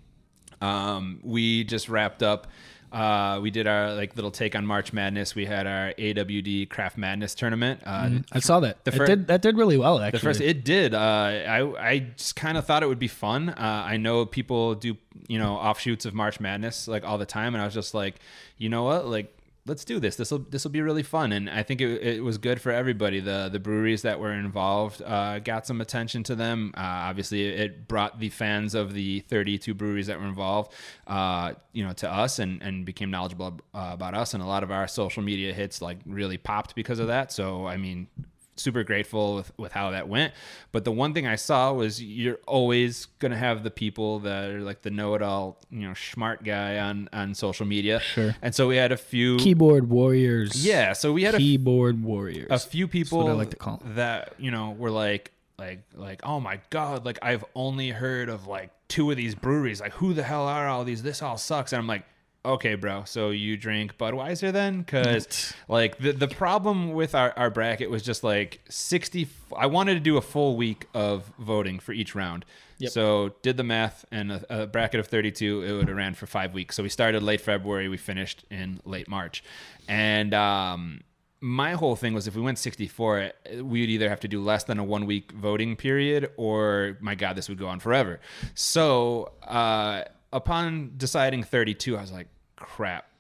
Um, we just wrapped up Uh, we did our like little take on March Madness. We had our AWD Craft Madness tournament. Uh, I saw that. The it fir- did that did really well actually. the first, it did. Uh, I I just kind of thought it would be fun. Uh, I know people do you know offshoots of March Madness like all the time, and I was just like, you know what, like let's do this. This will this will be really fun, and I think it, it was good for everybody. The the breweries that were involved uh, got some attention to them. Uh, obviously, it brought the fans of the 32 breweries that were involved, uh, you know, to us, and and became knowledgeable uh, about us. And a lot of our social media hits like really popped because of that. So I mean, super grateful with, with how that went. But the one thing I saw was you're always gonna have the people that are like the know-it-all, you know, smart guy on on social media. Sure. And so we had a few keyboard warriors. Yeah, so we had a, keyboard warriors. a few people what I like to call 'em. that you know were like like like oh my god like I've only heard of like two of these breweries like who the hell are all these this all sucks and I'm like okay bro so you drink Budweiser then? Because like the the problem with our, our bracket was just like 60 I wanted to do a full week of voting for each round. So did the math and a, a bracket of 32 it would have ran for five weeks. So we started late February we finished in late March. And um my whole thing was if we went 64 we would either have to do less than a one week voting period or my god this would go on forever. So uh, upon deciding 32 i was like crap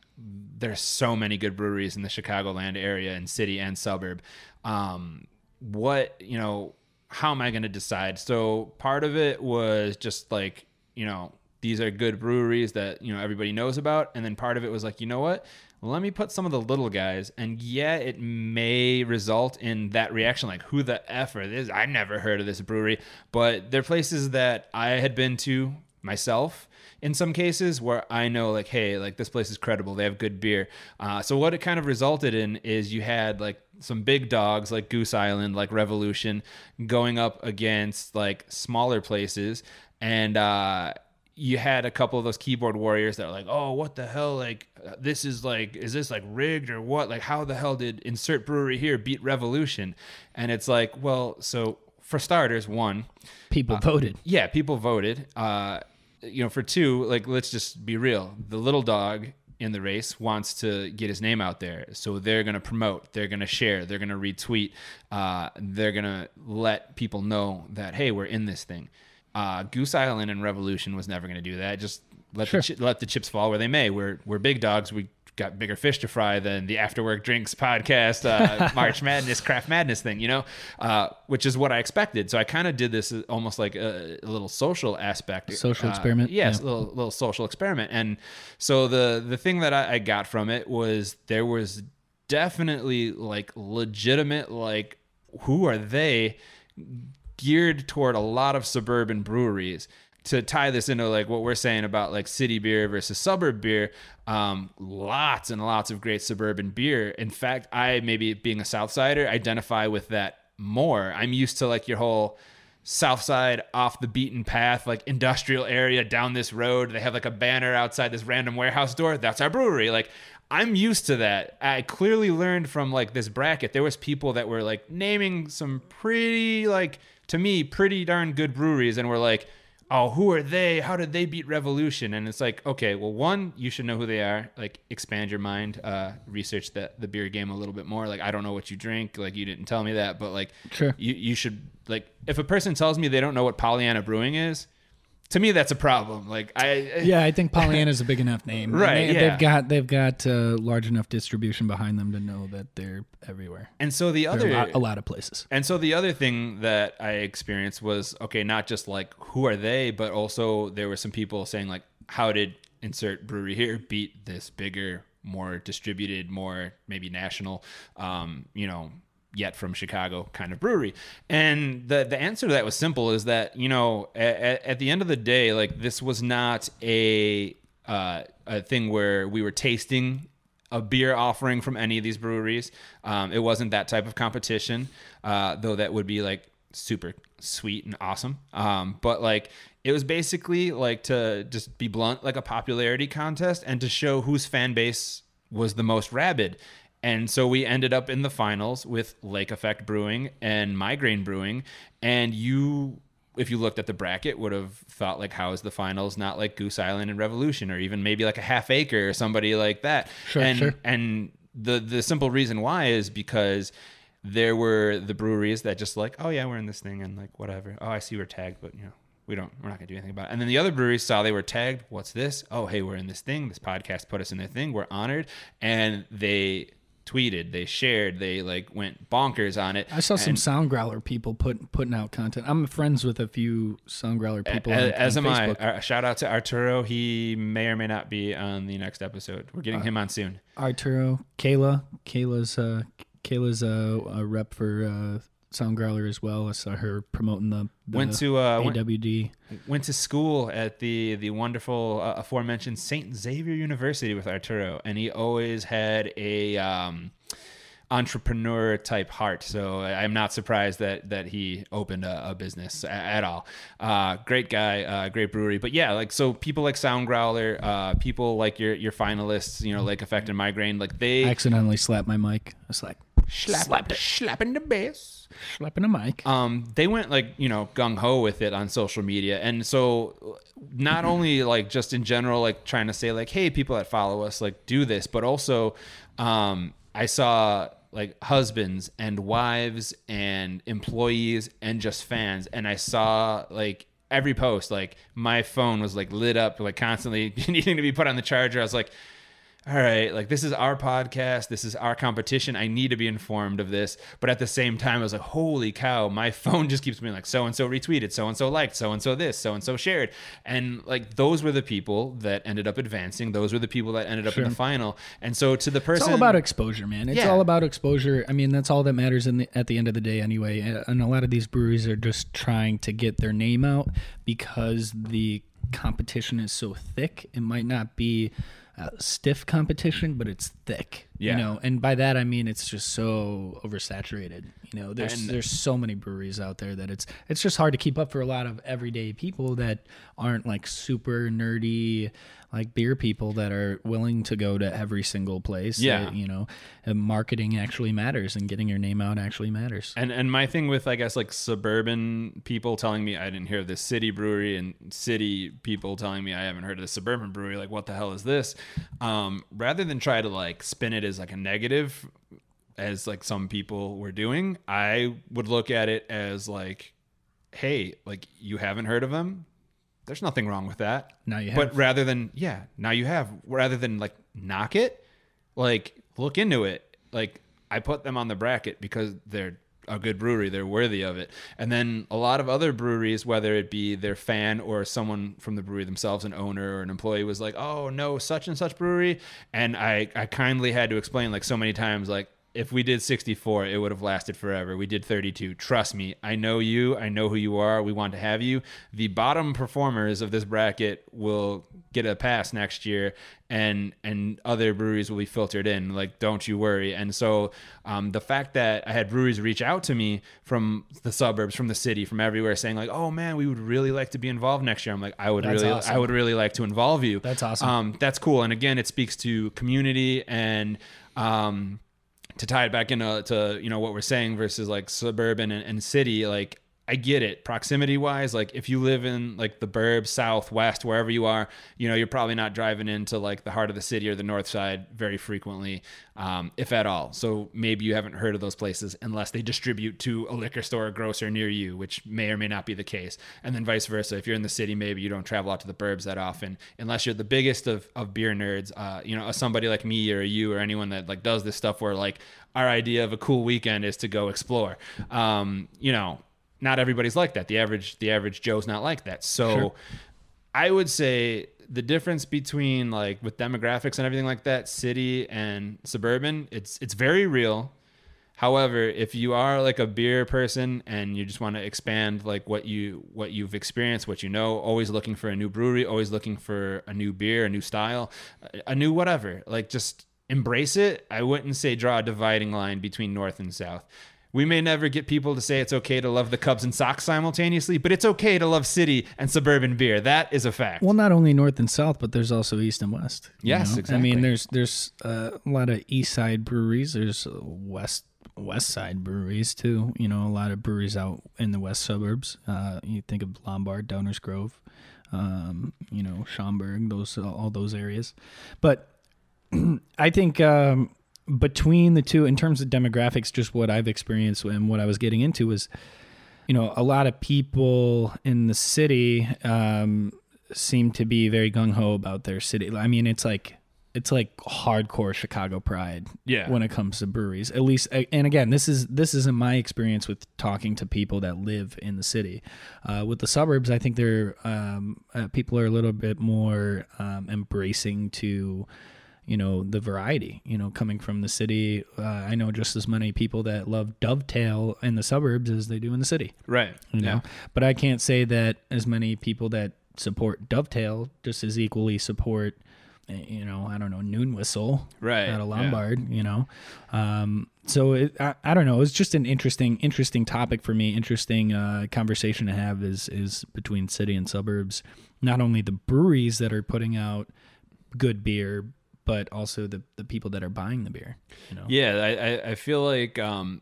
there's so many good breweries in the chicagoland area and city and suburb. Um, what you know how am i going to decide? So part of it was just like you know these are good breweries that you know everybody knows about. And then part of it was like you know what? Let me put some of the little guys and yeah it may result in that reaction like who the f are this i never heard of this brewery. But they're places that i had been to myself in some cases where i know like hey like this place is credible they have good beer uh, so what it kind of resulted in is you had like some big dogs like goose island like revolution going up against like smaller places and uh you had a couple of those keyboard warriors that are like, oh, what the hell? Like, uh, this is like, is this like rigged or what? Like, how the hell did insert brewery here beat Revolution? And it's like, well, so for starters, one, People voted. yeah, people voted. Uh, you know, for two, like, let's just be real. The little dog in the race wants to get his name out there. So they're going to promote, they're going to share, they're going to retweet, uh, they're going to let people know that, hey, we're in this thing. Uh, Goose Island and Revolution was never going to do that. Just let Sure. the chi- let the chips fall where they may. We're we're big dogs. We got bigger fish to fry than the Afterwork Drinks podcast, uh, March Madness, Craft Madness thing, you know, uh, which is what I expected. So I kind of did this almost like a, a little social aspect, Social Uh, experiment, Yes, yeah. a little little social experiment. And so the the thing that I, I got from it was there was definitely like legitimate like who are they geared toward a lot of suburban breweries to tie this into like what we're saying about like city beer versus suburb beer um, lots and lots of great suburban beer. In fact i maybe being a south sider identify with that more. I'm used to like your whole south side off the beaten path like industrial area down this road. They have like a banner outside this random warehouse door. That's our brewery. Like i'm used to that. I clearly learned from like this bracket. There was people that were like naming some pretty like to me pretty darn good breweries and were like oh who are they? How did they beat revolution? And it's like okay well one you should know who they are. Like expand your mind uh research the, the beer game a little bit more. Like i don't know what you drink. Like you didn't tell me that but like Sure. you, you should like if a person tells me they don't know what pollyanna brewing is to me that's a problem like i Yeah, I think Pollyanna's a big enough name. And Right, They, yeah. They've got they've got uh, large enough distribution behind them to know that they're everywhere. and so the other a, lot, a lot of places. And so the other thing that I experienced was okay, not just like who are they, but also there were some people saying like, how did insert brewery here beat this bigger, more distributed, more maybe national, um, you know, yet from Chicago kind of brewery. And the the answer to that was simple: is that you know at, at the end of the day, like this was not a uh, a thing where we were tasting a beer offering from any of these breweries. Um, it wasn't that type of competition, uh, though that would be like super sweet and awesome. Um, but like it was basically like to just be blunt, like a popularity contest and to show whose fan base was the most rabid. And so we ended up in the finals with Lake Effect Brewing and Migraine Brewing, and you if you looked at the bracket, would have thought like, how is the finals not like Goose Island and Revolution, or even maybe like a Half Acre or somebody like that? Sure, and sure. and the the simple reason why is because there were the breweries that just like, oh yeah, we're in this thing and like whatever. Oh, I see we're tagged, but you know. We don't. We're not gonna do anything about it. And then the other breweries saw they were tagged. What's this? Oh, hey, we're in this thing. This podcast put us in their thing. We're honored, and they tweeted, they shared, they like went bonkers on it. I saw some And- sound growler people put putting out content. I'm friends with a few sound growler people. A- on, as on am Facebook. I. Uh, shout out to Arturo. He may or may not be on the next episode. We're Uh, getting him on soon. Arturo, Kayla, Kayla's uh, Kayla's a, a rep for Sound Growler as well. I saw her promoting the, the Went to uh, went, AWD. went to school at the the wonderful uh, aforementioned Saint Xavier University with Arturo, and he always had a um, entrepreneur type heart. So I'm not surprised that that he opened a, a business a- at all. Uh, great guy, uh, great brewery. But yeah, like so people like Sound Growler, uh, people like your your finalists, you know, Lake Effect and Migraine, like they I accidentally slapped my mic. It's like slap, slapping the bass. Slapping a mic. um, they went like you know gung ho with it on social media, and so not only like just in general, like trying to say like, hey, people that follow us, like do this, but also, um, I saw like husbands and wives and employees and just fans, and I saw like every post, like my phone was like lit up, like constantly needing to be put on the charger. I was like all right, like this is our podcast, this is our competition. I need to be informed of this. But at the same time, I was like, holy cow, my phone just keeps being like, so and so retweeted, so and so liked, so and so this, so and so shared. And like those were the people that ended up advancing. Those were the people that ended up in the final. And so to the person, It's all about exposure, man. It's Yeah. all about exposure. I mean, that's all that matters in the, at the end of the day, anyway. And a lot of these breweries are just trying to get their name out because the competition is so thick. It might not be uh, stiff competition, but it's thick. Yeah. You know, and by that I mean it's just so oversaturated. You know, there's And- there's so many breweries out there that it's it's just hard to keep up for a lot of everyday people that aren't like super nerdy like beer people that are willing to go to every single place. Yeah. Uh, you know, marketing actually matters and getting your name out actually matters. And and my thing with I guess like suburban people telling me I didn't hear of this city brewery and city people telling me I haven't heard of this suburban brewery like what the hell is this? Um, rather than try to like spin it as like a negative as like some people were doing, I would look at it as like hey, like you haven't heard of them? There's nothing wrong with that. Now you have. But rather than yeah, now you have rather than like knock it, like look into it. Like I put them on the bracket because they're a good brewery, they're worthy of it. And then a lot of other breweries, whether it be their fan or someone from the brewery themselves, an owner or an employee, was like, "Oh no, such and such brewery," and I I kindly had to explain like so many times like. If we did 64, it would have lasted forever. We did 32. Trust me, I know you. I know who you are. We want to have you. The bottom performers of this bracket will get a pass next year, and and other breweries will be filtered in. Like, don't you worry. And so, um, the fact that I had breweries reach out to me from the suburbs, from the city, from everywhere, saying like, "Oh man, we would really like to be involved next year." I'm like, I would That's really, awesome. I would really like to involve you. That's awesome. Um, that's cool. And again, it speaks to community and. Um, to tie it back into to you know what we're saying versus like suburban and, and city like i get it proximity wise like if you live in like the burbs southwest wherever you are you know you're probably not driving into like the heart of the city or the north side very frequently um, if at all. So maybe you haven't heard of those places unless they distribute to a liquor store or grocer near you which may or may not be the case. And then vice versa if you're in the city maybe you don't travel out to the burbs that often. Unless you're the biggest of, of beer nerds uh, you know somebody like me or you or anyone that like does this stuff where like our idea of a cool weekend is to go explore. Um, you know not everybody's like that the average the average joe's not like that so I would say the difference between like with demographics and everything like that, city and suburban, it's it's very real. However, if you are like a beer person and you just want to expand like what you what you've experienced, what you know, always looking for a new brewery, always looking for a new beer, a new style, a new whatever, like just embrace it. I wouldn't say draw a dividing line between north and south. We may never get people to say it's okay to love the Cubs and Sox simultaneously, but it's okay to love city and suburban beer. That is a fact. Well, not only north and south, but there's also east and west. Yes, know? I mean, there's there's uh, a lot of east side breweries. There's uh, west west side breweries too. You know, a lot of breweries out in the west suburbs. Uh, you think of Lombard, Downers Grove, um, you know, Schaumburg, those all those areas. But I think um, between the two, in terms of demographics, just what I've experienced and what I was getting into was, you know, a lot of people in the city um, seem to be very gung ho about their city. I mean, it's like it's like hardcore Chicago pride. Yeah. When it comes to breweries, at least, and again, this is this isn't my experience with talking to people that live in the city. Uh, with the suburbs, I think they're um, uh, people are a little bit more um, embracing to you know the variety you know coming from the city. Uh, i know just as many people that love dovetail in the suburbs as they do in the city. Right. you know? But i can't say that as many people that support dovetail just as equally support eh, you know i don't know noon whistle Right, of yeah. lombard you know? Um so it, I, I don't know. It's just an interesting interesting topic for me interesting uh conversation to have is is between city and suburbs. Not only the breweries that are putting out good beer but also the the people that are buying the beer you know Yeah, I, I, feel like um,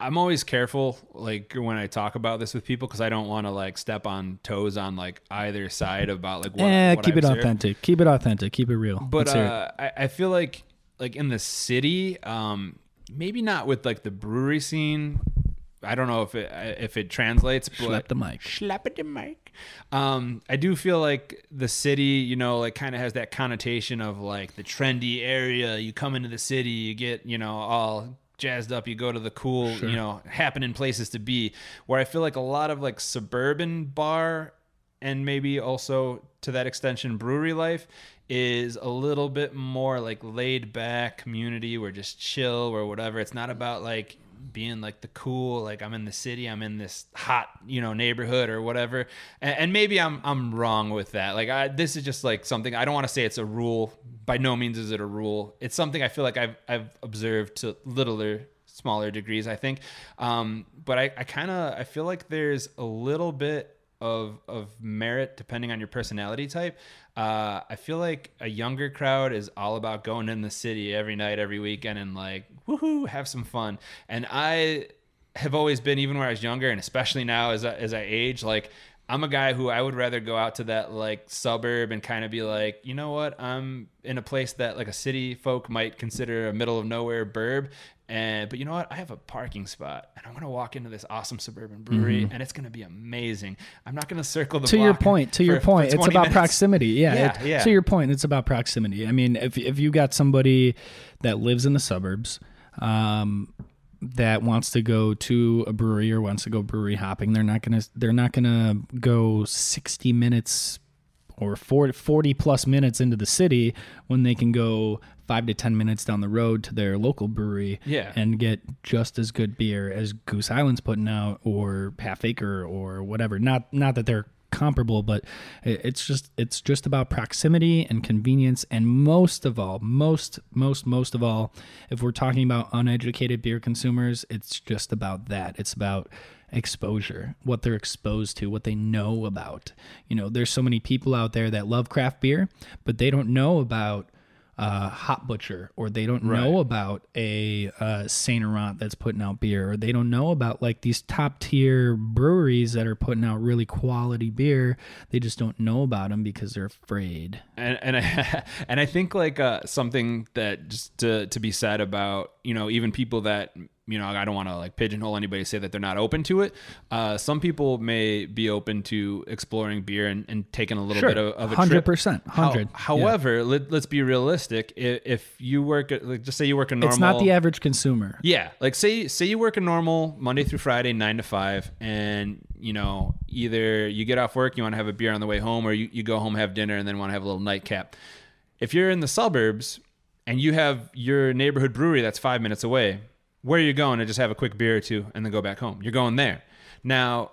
I'm always careful, like when I talk about this with people, because I don't want to like step on toes on like either side about like what. what keep I it observe. authentic keep it authentic keep it real But Let's hear it. uh, I, I feel like like in the city, um, maybe not with like the brewery scene. I don't know if it if it translates, but Slap the mic. Slap it the mic. Um, I do feel like the city, you know, like kind of has that connotation of like the trendy area. You come into the city, you get, you know, all jazzed up. You go to the cool, you know, happening places to be. Where I feel like a lot of like suburban bar and maybe also to that extension brewery life is a little bit more like laid back community where just chill or whatever it's not about like being like the cool like i'm in the city i'm in this hot you know neighborhood or whatever. And, and maybe i'm i'm wrong with that. Like I, this is just like something i don't want to say it's a rule. By no means is it a rule. It's something i feel like i've i've observed to littler smaller degrees i think. Um but i i kind of i feel like there's a little bit of of merit depending on your personality type. Uh, I feel like a younger crowd is all about going in the city every night, every weekend, and like woohoo, have some fun. And I have always been, even when I was younger, and especially now as I, as I age, like I'm a guy who I would rather go out to that like suburb and kind of be like, you know what, I'm in a place that like a city folk might consider a middle of nowhere burb. And but you know what? I have a parking spot, and I'm gonna walk into this awesome suburban brewery, and it's gonna be amazing. I'm not gonna circle the Mm-hmm. to your point to your for point it's about minutes. proximity yeah, Yeah, it- yeah. to your point it's about proximity i mean if, if you got somebody that lives in the suburbs um, that wants to go to a brewery or wants to go brewery hopping they're not gonna they're not gonna go 60 minutes or 40, 40 plus minutes into the city when they can go five to 10 minutes down the road to their local brewery Yeah. and get just as good beer as Goose Island's putting out or Half Acre or whatever. Not, not that they're comparable, but it's just, it's just about proximity and convenience. And most of all, most, most, most of all, if we're talking about uneducated beer consumers, it's just about that. It's about exposure, what they're exposed to, what they know about. You know, there's so many people out there that love craft beer, but they don't know about uh, Hop Butcher, or they don't know about a uh, Saint Laurent that's putting out beer, or they don't know about like these top tier breweries that are putting out really quality beer. They just don't know about them because they're afraid. and and I, and I think like uh, something that just to to be said about you know even people that you know I don't want to like pigeonhole anybody say that they're not open to it. Uh, some people may be open to exploring beer and, and taking a little Sure. bit of, of a trip. 100%, How- 100, yeah. however, let, let's be realistic. If, if you work at like just say you work a normal, It's not the average consumer. yeah, like say say you work a normal Monday through Friday, nine to five, and you know either you get off work, you want to have a beer on the way home, or you, you go home, have dinner, and then want to have a little nightcap. If you're in the suburbs and you have your neighborhood brewery that's five minutes away, where are you going to just have a quick beer or two and then go back home? You're going there. Now,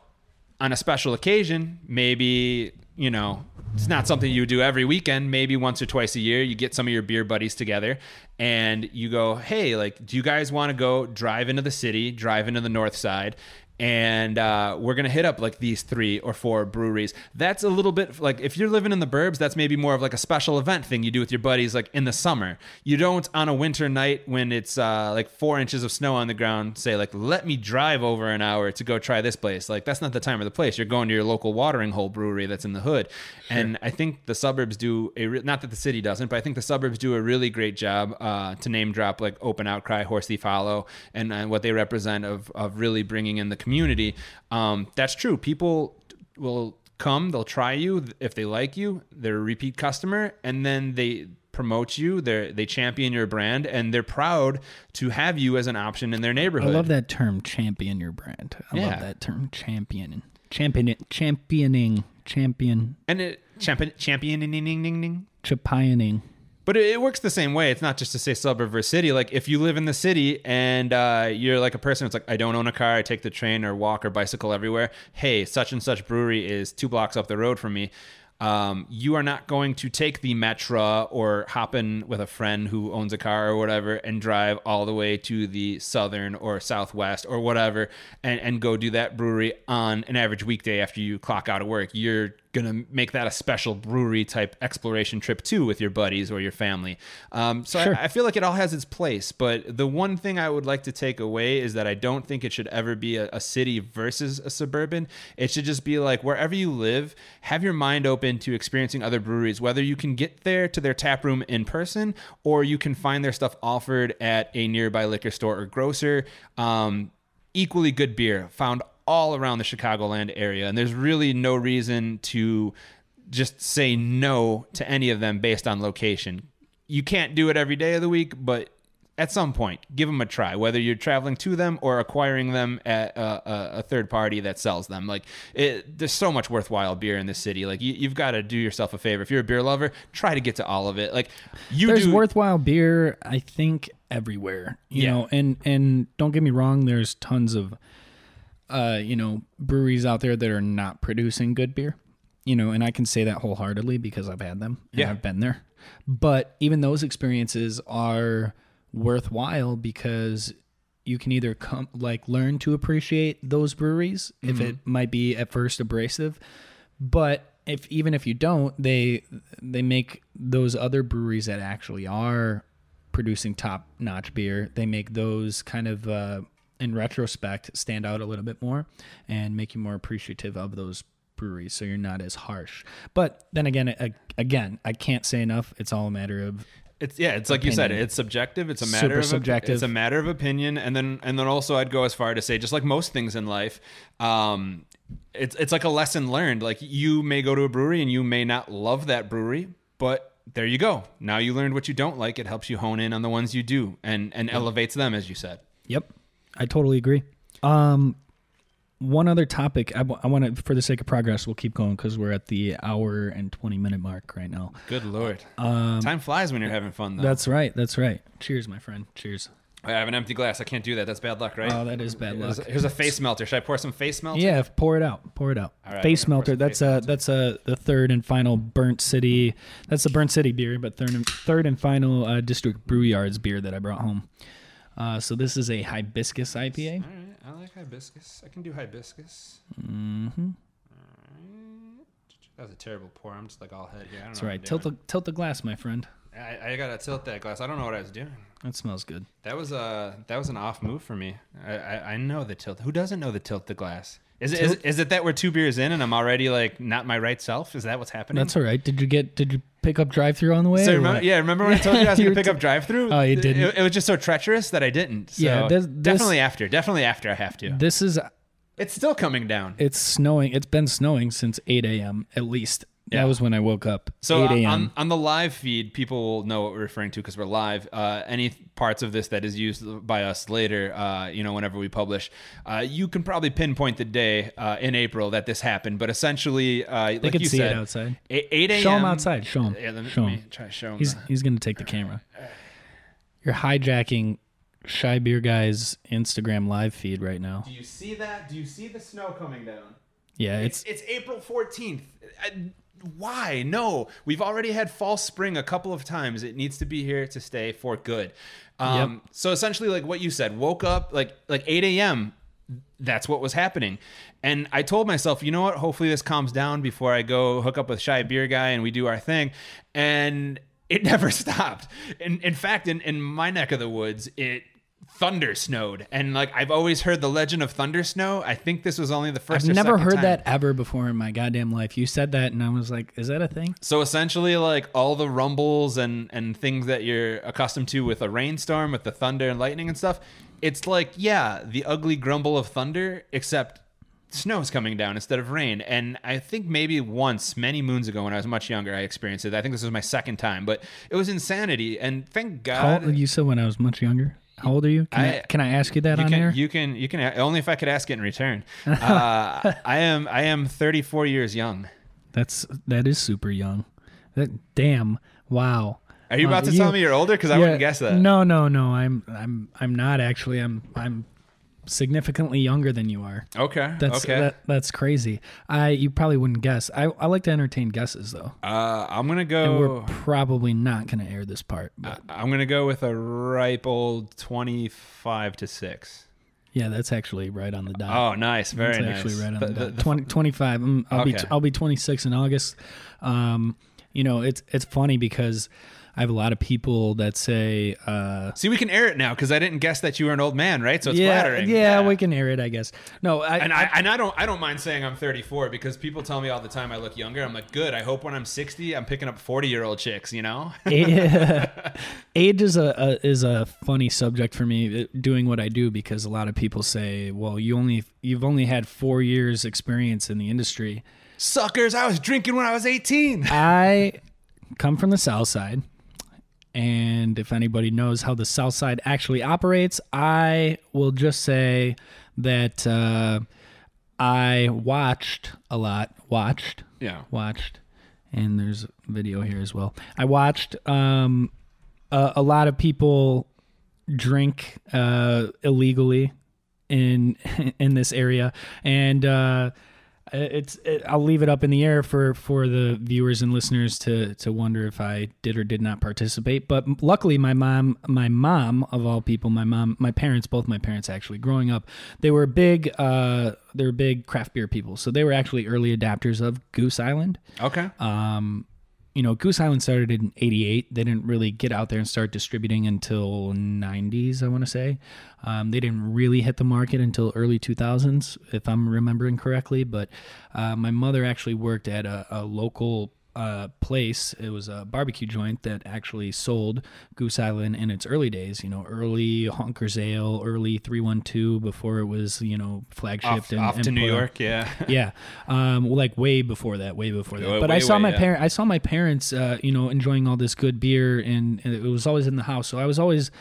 on a special occasion, maybe, you know, it's not something you do every weekend. Maybe once or twice a year, you get some of your beer buddies together and you go, hey, like, do you guys want to go drive into the city, drive into the north side, and uh, we're gonna hit up like these three or four breweries. That's a little bit like if you're living in the burbs, that's maybe more of like a special event thing you do with your buddies like in the summer. You don't on a winter night when it's uh, like four inches of snow on the ground say like let me drive over an hour to go try this place. Like that's not the time or the place. You're going to your local watering hole brewery that's in the hood, and I think the suburbs do a re- not that the city doesn't, but I think the suburbs do a really great job uh, to name drop like Open Outcry, Horse Thief Hollow, and, and what they represent of of really bringing in the community. Um, that's true. People will come, they'll try you if they like you, they're a repeat customer, and then they promote you. They they champion your brand, and they're proud to have you as an option in their neighborhood. I love that term, champion your brand. I Yeah. love that term, champion, champion, championing, champion, and it champion championing. championing. But it, works the same way. It's not just to say suburb versus city. Like if you live in the city and uh, you're like a person that's like, I don't own a car, I take the train or walk or bicycle everywhere. Hey, such and such brewery is two blocks up the road from me. Um, you are not going to take the Metra or hop in with a friend who owns a car or whatever and drive all the way to the southern or southwest or whatever and, and go do that brewery on an average weekday after you clock out of work. You're gonna make that a special brewery type exploration trip too with your buddies or your family. Um, so Sure. I, I feel like it all has its place, but the one thing I would like to take away is that I don't think it should ever be a, a city versus a suburban. It should just be like wherever you live, have your mind open to experiencing other breweries, whether you can get there to their tap room in person or you can find their stuff offered at a nearby liquor store or grocer. Um, equally good beer found all around the Chicagoland area, and there's really no reason to just say no to any of them based on location. You can't do it every day of the week, but at some point, give them a try. Whether you're traveling to them or acquiring them at a, a, a third party that sells them, like it, there's so much worthwhile beer in this city. Like you, you've got to do yourself a favor. If you're a beer lover, try to get to all of it. Like you There's do. worthwhile beer, I think, everywhere. You Yeah. know, and and don't get me wrong, there's tons of uh, you know, breweries out there that are not producing good beer. You know, and I can say that wholeheartedly because I've had them and Yeah. I've been there. But even those experiences are worthwhile because you can either come like learn to appreciate those breweries if it might be at first abrasive, but if even if you don't, they they make those other breweries that actually are producing top notch beer. They make those kind of uh, in retrospect stand out a little bit more and make you more appreciative of those breweries. So you're not as harsh. But then again, a- again, I can't say enough. It's all a matter of It's yeah, it's like you said, it's subjective. It's a Super matter of subjective. It's a matter of opinion, and then and then also I'd go as far to say, just like most things in life, um, it's it's like a lesson learned. Like you may go to a brewery and you may not love that brewery, but there you go. Now you learned what you don't like. It helps you hone in on the ones you do, and and elevates them, as you said. Yep, I totally agree. Um, one other topic I want to, for the sake of progress, we'll keep going because we're at the hour and twenty minute mark right now. Good lord, time flies when you're having fun. Though. Um, That's right. That's right. Cheers, my friend. Cheers. I have an empty glass. I can't do that. That's bad luck, right? Oh, that is bad Here's luck. a, here's a face melter. Should I pour some face melter? Yeah, pour it out. Pour it out. Right, face we're gonna pour melter. That's face a melter. that's a the third and final Burnt City. That's the Burnt City beer, but third and third and final uh, District Brew Yards beer that I brought home. Uh, so this is a hibiscus IPA. All right, I like hibiscus. I can do hibiscus. Mm-hmm. That was a terrible pour. I'm just like all head here. I don't That's right. Tilt the tilt the glass, my friend. I, I gotta tilt that glass. I don't know what I was doing. That smells good. That was a that was an off move for me. I, I, I know the tilt. Who doesn't know the tilt the glass? Is it, is, is it that we're two beers in and I'm already like not my right self? Is that what's happening? That's all right. Did you get? Did you pick up drive through on the way? So remember, yeah, remember when I told you I was gonna pick up drive through? Oh, you didn't? It, it was just so treacherous that I didn't. So Yeah, this- definitely after. Definitely after I have to. This is It's still coming down. it's snowing. It's been snowing since 8 a.m. at least. Yeah. That was when I woke up. So 8 uh, a.m. on, on the live feed, people will know what we're referring to because we're live. Uh, any parts of this that is used by us later, uh, you know, whenever we publish, uh, you can probably pinpoint the day uh, in April that this happened. But essentially, uh, they like could you see said, it outside. eight, 8 a.m. Show him outside. Show him. Yeah, let me, show let me him. try to show him. He's the- he's gonna take the camera. You're hijacking Chi Beer Guy's Instagram live feed right now. Do you see that? Do you see the snow coming down? Yeah, It's it's it's April 14th. Why? No, we've already had false spring a couple of times. It needs to be here to stay for good. Um, So essentially, like what you said, woke up like like 8 a.m. that's what was happening. And I told myself, you know what? Hopefully this calms down before I go hook up with Chi Beer Guy and we do our thing. And it never stopped. In, in fact, in, in my neck of the woods, it thunder snowed. And like I've always heard the legend of thunder snow. I think this was only the 1st I've never heard time. that ever before in my goddamn life. You said that, and I was like, "Is that a thing?" So essentially, like all the rumbles and and things that you're accustomed to with a rainstorm, with the thunder and lightning and stuff, it's like yeah, the ugly grumble of thunder, except snow is coming down instead of rain. And I think maybe once, many moons ago, when I was much younger, I experienced it. I think this was my second time, but it was insanity. And thank How God. you said when I was much younger. How old are you? Can I, I- can I ask you that you on can, air? you can, you can, only if I could ask it in return. Uh, I am, I am 34 years young. That's that is super young. That damn wow. Are you about to tell me you're older? Because I wouldn't guess that. No, no, no. I'm I'm I'm not actually. I'm I'm significantly younger than you are. Okay. That's okay. that, that's crazy. I you probably wouldn't guess. I, I like to entertain guesses though. uh, I'm gonna And go. we're probably not gonna air this part. But I'm gonna go with a ripe old twenty-five to six. yeah, that's actually right on the dot. Oh, nice, very That's nice. actually right on The- the, the- dot. the- 20, 25. Mm, I'll be Okay. I'll be 26 in August. Um, you know, it's it's funny because I have a lot of people that say, uh, See, we can air it now because I didn't guess that you were an old man, right? So it's yeah, flattering. yeah, we can air it, I guess. No, I, And I and I don't I don't mind saying I'm 34 because people tell me all the time I look younger. I'm like, good. I hope when I'm 60, I'm picking up 40 year old chicks. You know? age is a, a is a funny subject for me uh, doing what I do because a lot of people say, well, you only you've only had four years experience in the industry. Suckers! I was drinking when I was 18. I come from the South Side, and if anybody knows how the South Side actually operates, I will just say that uh, I watched a lot. Watched, Yeah. watched, and there's video here as well. I watched um, a, a lot of people drink uh, illegally in in this area, and uh, it's it, I'll leave it up in the air for for the viewers and listeners to to wonder if I did or did not participate. But luckily, my mom, my mom of all people, my mom, my parents, both my parents actually, growing up, they were big. Uh, they were big craft beer people, so they were actually early adapters of Goose Island. Okay. Um, you know, Goose Island started in 88. They didn't really get out there and start distributing until 90s, I want to say. Um, they didn't really hit the market until early 2000s, if I'm remembering correctly. But uh, my mother actually worked at a, a local uh, place. It was a barbecue joint that actually sold Goose Island in its early days, you know, early Honkers Ale, early 312 before it was, you know, flagshipped off, and, off and to New York. Yeah. yeah um like way before that way before that Way- but i saw way, my yeah. parent i saw my parents uh you know enjoying all this good beer and, and it was always in the house so i was always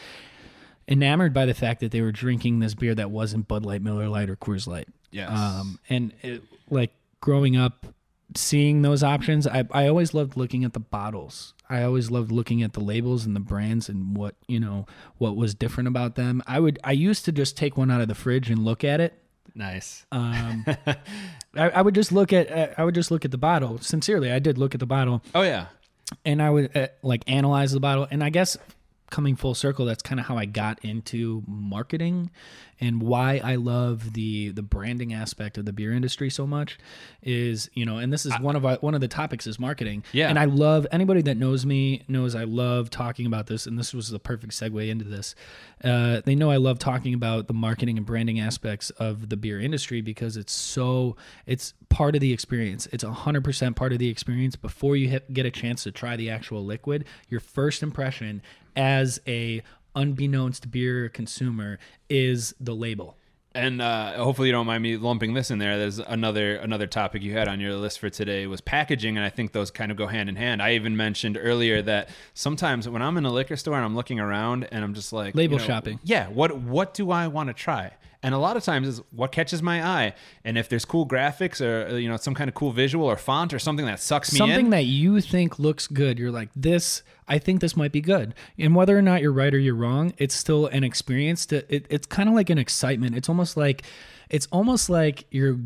enamored by the fact that they were drinking this beer that wasn't bud light miller light or coors light Yes. um and it, like growing up seeing those options I, I always loved looking at the bottles i always loved looking at the labels and the brands and what you know what was different about them i would i used to just take one out of the fridge and look at it Nice. um, I, I would just look at uh, I would just look at the bottle. Sincerely, I did look at the bottle, oh yeah. and I would uh, like analyze the bottle. And I guess coming full circle, that's kind of how I got into marketing and why I love the the branding aspect of the beer industry so much. Is you know, and this is one of our, one of the topics is marketing. Yeah. and I love anybody that knows me knows I love talking about this, and this was the perfect segue into this. Uh, they know I love talking about the marketing and branding aspects of the beer industry because it's so it's part of the experience. It's hundred percent part of the experience before you hit, get a chance to try the actual liquid. Your first impression as a unbeknownst beer consumer is the label. And uh, hopefully you don't mind me lumping this in there. There's another another topic you had on your list for today was packaging, and I think those kind of go hand in hand. I even mentioned earlier that sometimes when I'm in a liquor store and I'm looking around and I'm just like Label you know, shopping. Yeah, what what do I want to try? And a lot of times is what catches my eye. And if there's cool graphics or uh, you know some kind of cool visual or font or something that sucks me Something in, that you think looks good, you're like, this, I think this might be good. And whether or not you're right or you're wrong, it's still an experience. To, it, it's kind of like an excitement. It's almost like, it's almost like you're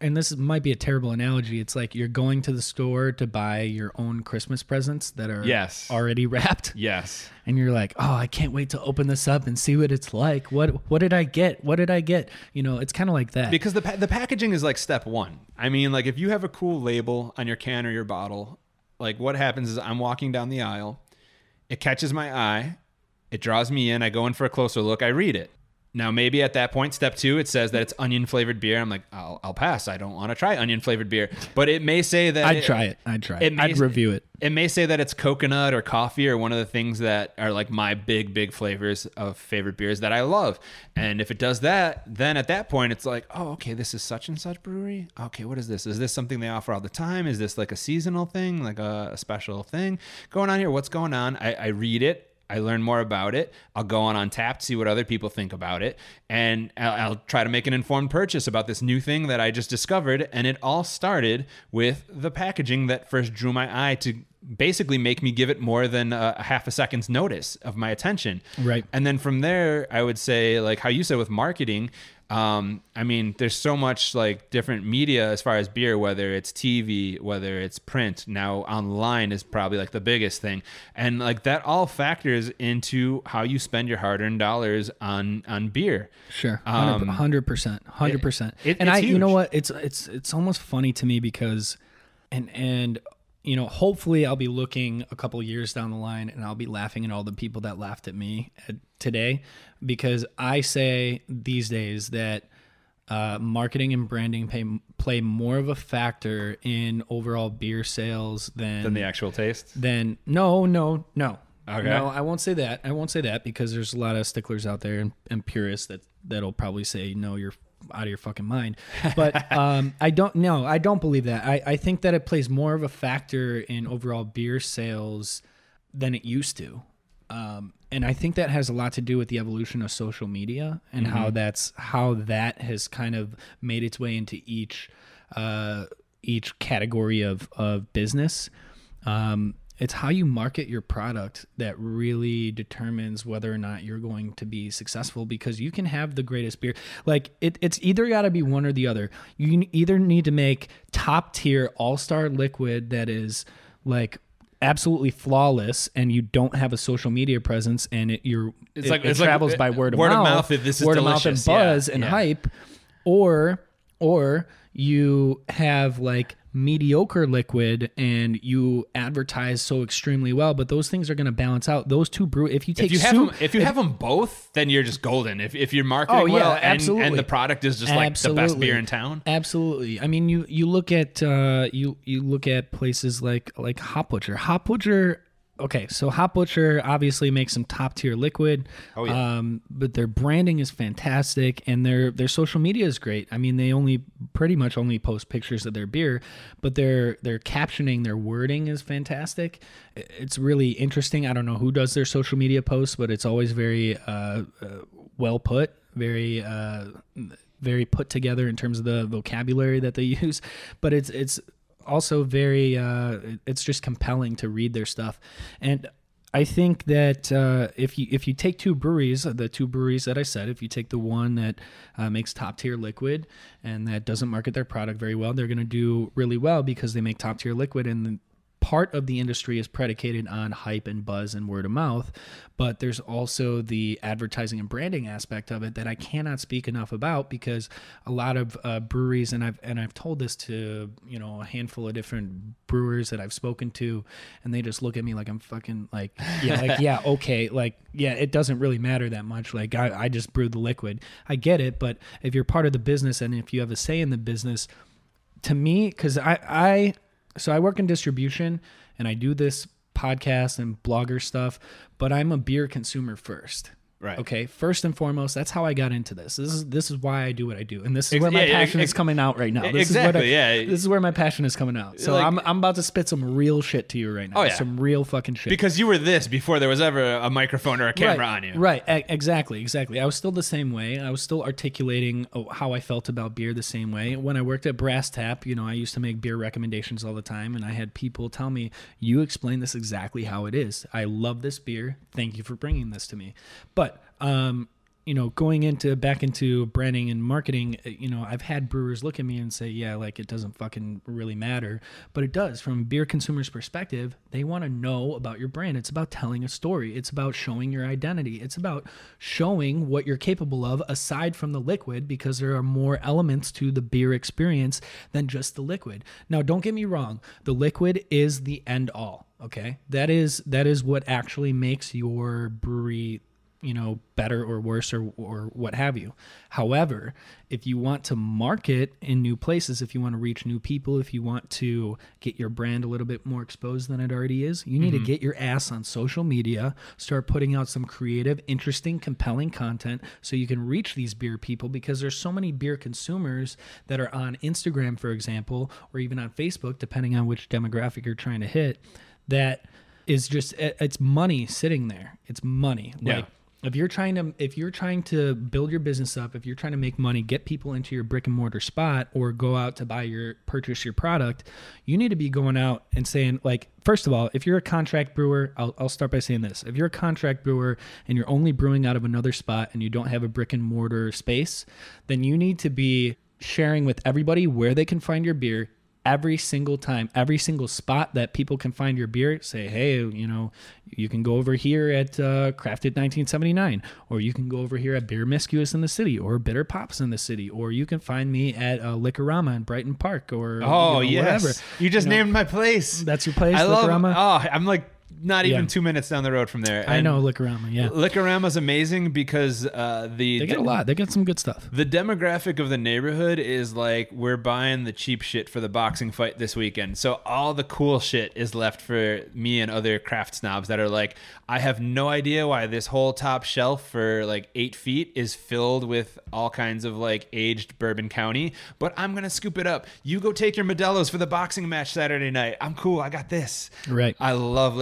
and this might be a terrible analogy. It's like you're going to the store to buy your own Christmas presents that are Yes. already wrapped. Yes. and you're like, "Oh, I can't wait to open this up and see what it's like. What what did I get? What did I get?" You know, it's kind of like that. Because the pa- the packaging is like step one. I mean, like if you have a cool label on your can or your bottle, like what happens is I'm walking down the aisle, it catches my eye, it draws me in. I go in for a closer look. I read it. Now maybe at that point, step two, it says that it's onion flavored beer. I'm like, I'll, I'll pass. I don't want to try onion flavored beer. But it may say that I'd try it. I'd try it. may I'd review it. It may say that it's coconut or coffee or one of the things that are like my big, big flavors of favorite beers that I love. And if it does that, then at that point it's like, oh, okay, this is such and such brewery. Okay, what is this? Is this something they offer all the time? Is this like a seasonal thing, like a, a special thing going on here? What's going on? I, I read it. I learn more about it. I'll go on Untappd, see what other people think about it, and I'll, I'll try to make an informed purchase about this new thing that I just discovered. And it all started with the packaging that first drew my eye to basically make me give it more than a, a half a second's notice of my attention. Right. And then from there, I would say, like how you said with marketing, um, I mean, there's so much like different media as far as beer, whether it's TV, whether it's print. Now online is probably like the biggest thing, and like that all factors into how you spend your hard-earned dollars on on beer. Sure, Um, hundred percent, hundred percent. And I, you know what? It's it's it's almost funny to me because, and and you know, hopefully I'll be looking a couple years down the line and I'll be laughing at all the people that laughed at me today, because I say these days that uh, marketing and branding pay, play more of a factor in overall beer sales than Than the actual taste. then no, no, no. Okay. No, I won't say that. I won't say that because there's a lot of sticklers out there and, and purists that that'll probably say no, you're out of your fucking mind. But um, I don't know. I don't believe that. I, I think that it plays more of a factor in overall beer sales than it used to. Um, and I think that has a lot to do with the evolution of social media and how that's how that has kind of made its way into each uh, each category of of business. Um, it's how you market your product that really determines whether or not you're going to be successful because you can have the greatest beer. Like it, it's either got to be one or the other. You either need to make top tier all star liquid that is like absolutely flawless and you don't have a social media presence and it you're It's it, like- it like, travels uh, by word of word of mouth, mouth that this is word of mouth and delicious. Yeah, buzz and yeah. hype or or you have like mediocre liquid and you advertise so extremely well but those things are going to balance out those two brew if you take If you have soup, them, if you have them both, then you're just golden. If, if you're marketing Oh, yeah, well absolutely. and the product is just like the best beer in town. Absolutely. I mean, you you look at uh, you you look at places like like Hop Butcher. Hop Butcher. Okay, so Hop Butcher obviously makes some top tier liquid. Oh yeah. Um, but their branding is fantastic, and their their social media is great. I mean, they only pretty much only post pictures of their beer, but their their captioning, their wording is fantastic. It's really interesting. I don't know who does their social media posts, but it's always very uh, uh, well put, very uh, very put together in terms of the vocabulary that they use. But it's it's also very uh, it's just compelling to read their stuff, and I think that uh, if you if you take two breweries, the two breweries that I said, if you take the one that uh, makes top tier liquid and that doesn't market their product very well, they're going to do really well because they make top tier liquid and part of the industry is predicated on hype and buzz and word of mouth but there's also the advertising and branding aspect of it that I cannot speak enough about because a lot of uh, breweries and I've and I've told this to you know a handful of different brewers that I've spoken to and they just look at me like I'm fucking like yeah like yeah okay like yeah it doesn't really matter that much like I, I just brew the liquid. I get it but if you're part of the business and if you have a say in the business to me because I, I so i work in distribution and i do this podcast and blogger stuff but i'm a beer consumer first Right. okay first and foremost that's how i got into this this is this is why i do what i do and this is where my yeah, yeah, passion ex- is coming out right now this exactly, is what I, yeah. this is where my passion is coming out so Like- i'm i'm about to spit some real shit to you right now Oh, yeah. some real fucking shit Because you were this before there was ever a microphone or a camera right, on you. Right, e- exactly, exactly. I was still the same way. I was still articulating oh, how I felt about beer the same way. When I worked at Brass Tap, you know, I used to make beer recommendations all the time, and I had people tell me, "You explain this exactly how it is. I love this beer. Thank you for bringing this to me." But um, you know, going into back into branding and marketing, uh, you know, I've had brewers look at me and say, yeah, like it doesn't fucking really matter. But it does. From a beer consumer's perspective, they want to know about your brand. It's about telling a story, it's about showing your identity, it's about showing what you're capable of aside from the liquid, because there are more elements to the beer experience than just the liquid. Now, don't get me wrong, the liquid is the end all. Okay, that is that is what actually makes your brewery you know better or worse or or what have you. However if you want to market in new places if you want to reach new people if you want to get your brand a little bit more exposed than it already is you need to mm-hmm. get your ass on social media start putting out some creative interesting compelling content so you can reach these beer people because there's so many beer consumers that are on Instagram for example or even on Facebook depending on which demographic you're trying to hit that is just it's money sitting there. It's money. Yeah. like if you're trying to if you're trying to build your business up if you're trying to make money get people into your brick and mortar spot or go out to buy your purchase your product you need to be going out and saying like first of all if you're a contract brewer I'll, I'll start by saying this. If you're a contract brewer and you're only brewing out of another spot and you don't have a brick and mortar space then you need to be sharing with everybody where they can find your beer every single time, every single spot that people can find your beer, say, hey, you know, you can go over here at uh, Crafted 1979, or you can go over here at Beermiscuous in the city, or Bitter Pops in the city, or you can find me at uh, Liquorama in Brighton Park, or Oh you know, yes, whatever. you just know, named my place. That's your place, I love. Liquorama? Oh, I'm like not even Yeah. two minutes down the road from there. I know Liquorama, yeah. Liquorama's amazing because uh, the They get a lot. They get some good stuff. The demographic of the neighborhood is like we're buying the cheap shit for the boxing fight this weekend. So all the cool shit is left for me and other craft snobs that are like, I have no idea why this whole top shelf for like eight feet is filled with all kinds of like aged Bourbon County, but I'm gonna scoop it up. You go take your Modelo's for the boxing match Saturday night. I'm cool. I got this. Right. I love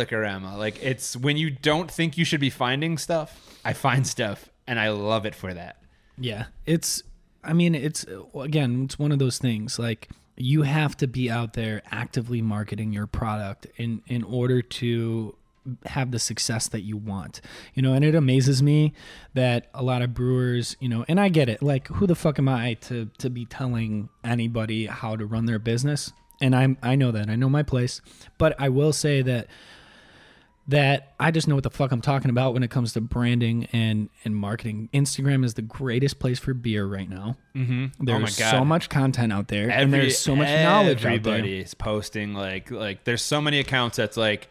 Like it's when you don't think you should be finding stuff, I find stuff, and I love it for that. Yeah, it's. I mean, it's again, it's one of those things. Like you have to be out there actively marketing your product in in order to have the success that you want. You know, and it amazes me that a lot of brewers, you know, and I get it. Like, who the fuck am I to to be telling anybody how to run their business? And I'm I know that I know my place, but I will say that that I just know what the fuck I'm talking about when it comes to branding and and marketing. Instagram is the greatest place for beer right now. Mm-hmm. There's Oh my God. so much content out there, and there's so much knowledge Everybody is posting like like there's so many accounts that's like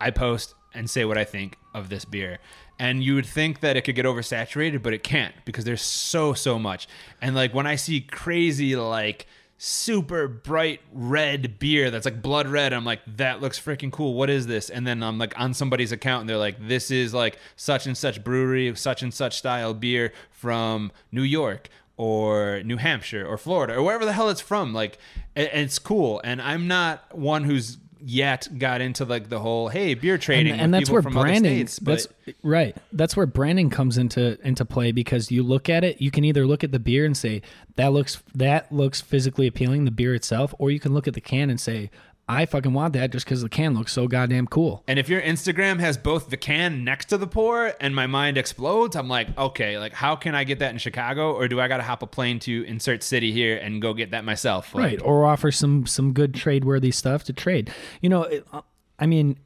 I post and say what I think of this beer. And you would think that it could get oversaturated, but it can't because there's so so much. And like when I see crazy like super bright red beer that's like blood red, I'm like that looks freaking cool. What is this? And then I'm like on somebody's account and they're like this is like such and such brewery, such and such style beer from New York or New Hampshire or Florida or wherever the hell it's from. Like, it, it's cool. And I'm not one who's yet got into like the whole hey beer trading and, and that's where from branding states, but that's right that's where branding comes into into play because you look at it you can either look at the beer and say that looks that looks physically appealing the beer itself or you can look at the can and say i fucking want that just because the can looks so goddamn cool. And if your Instagram has both the can next to the pour and my mind explodes, I'm like, okay, like how can I get that in Chicago, or do I got to hop a plane to insert city here and go get that myself? Like, right or offer some some good trade worthy stuff to trade. You know it, uh, i mean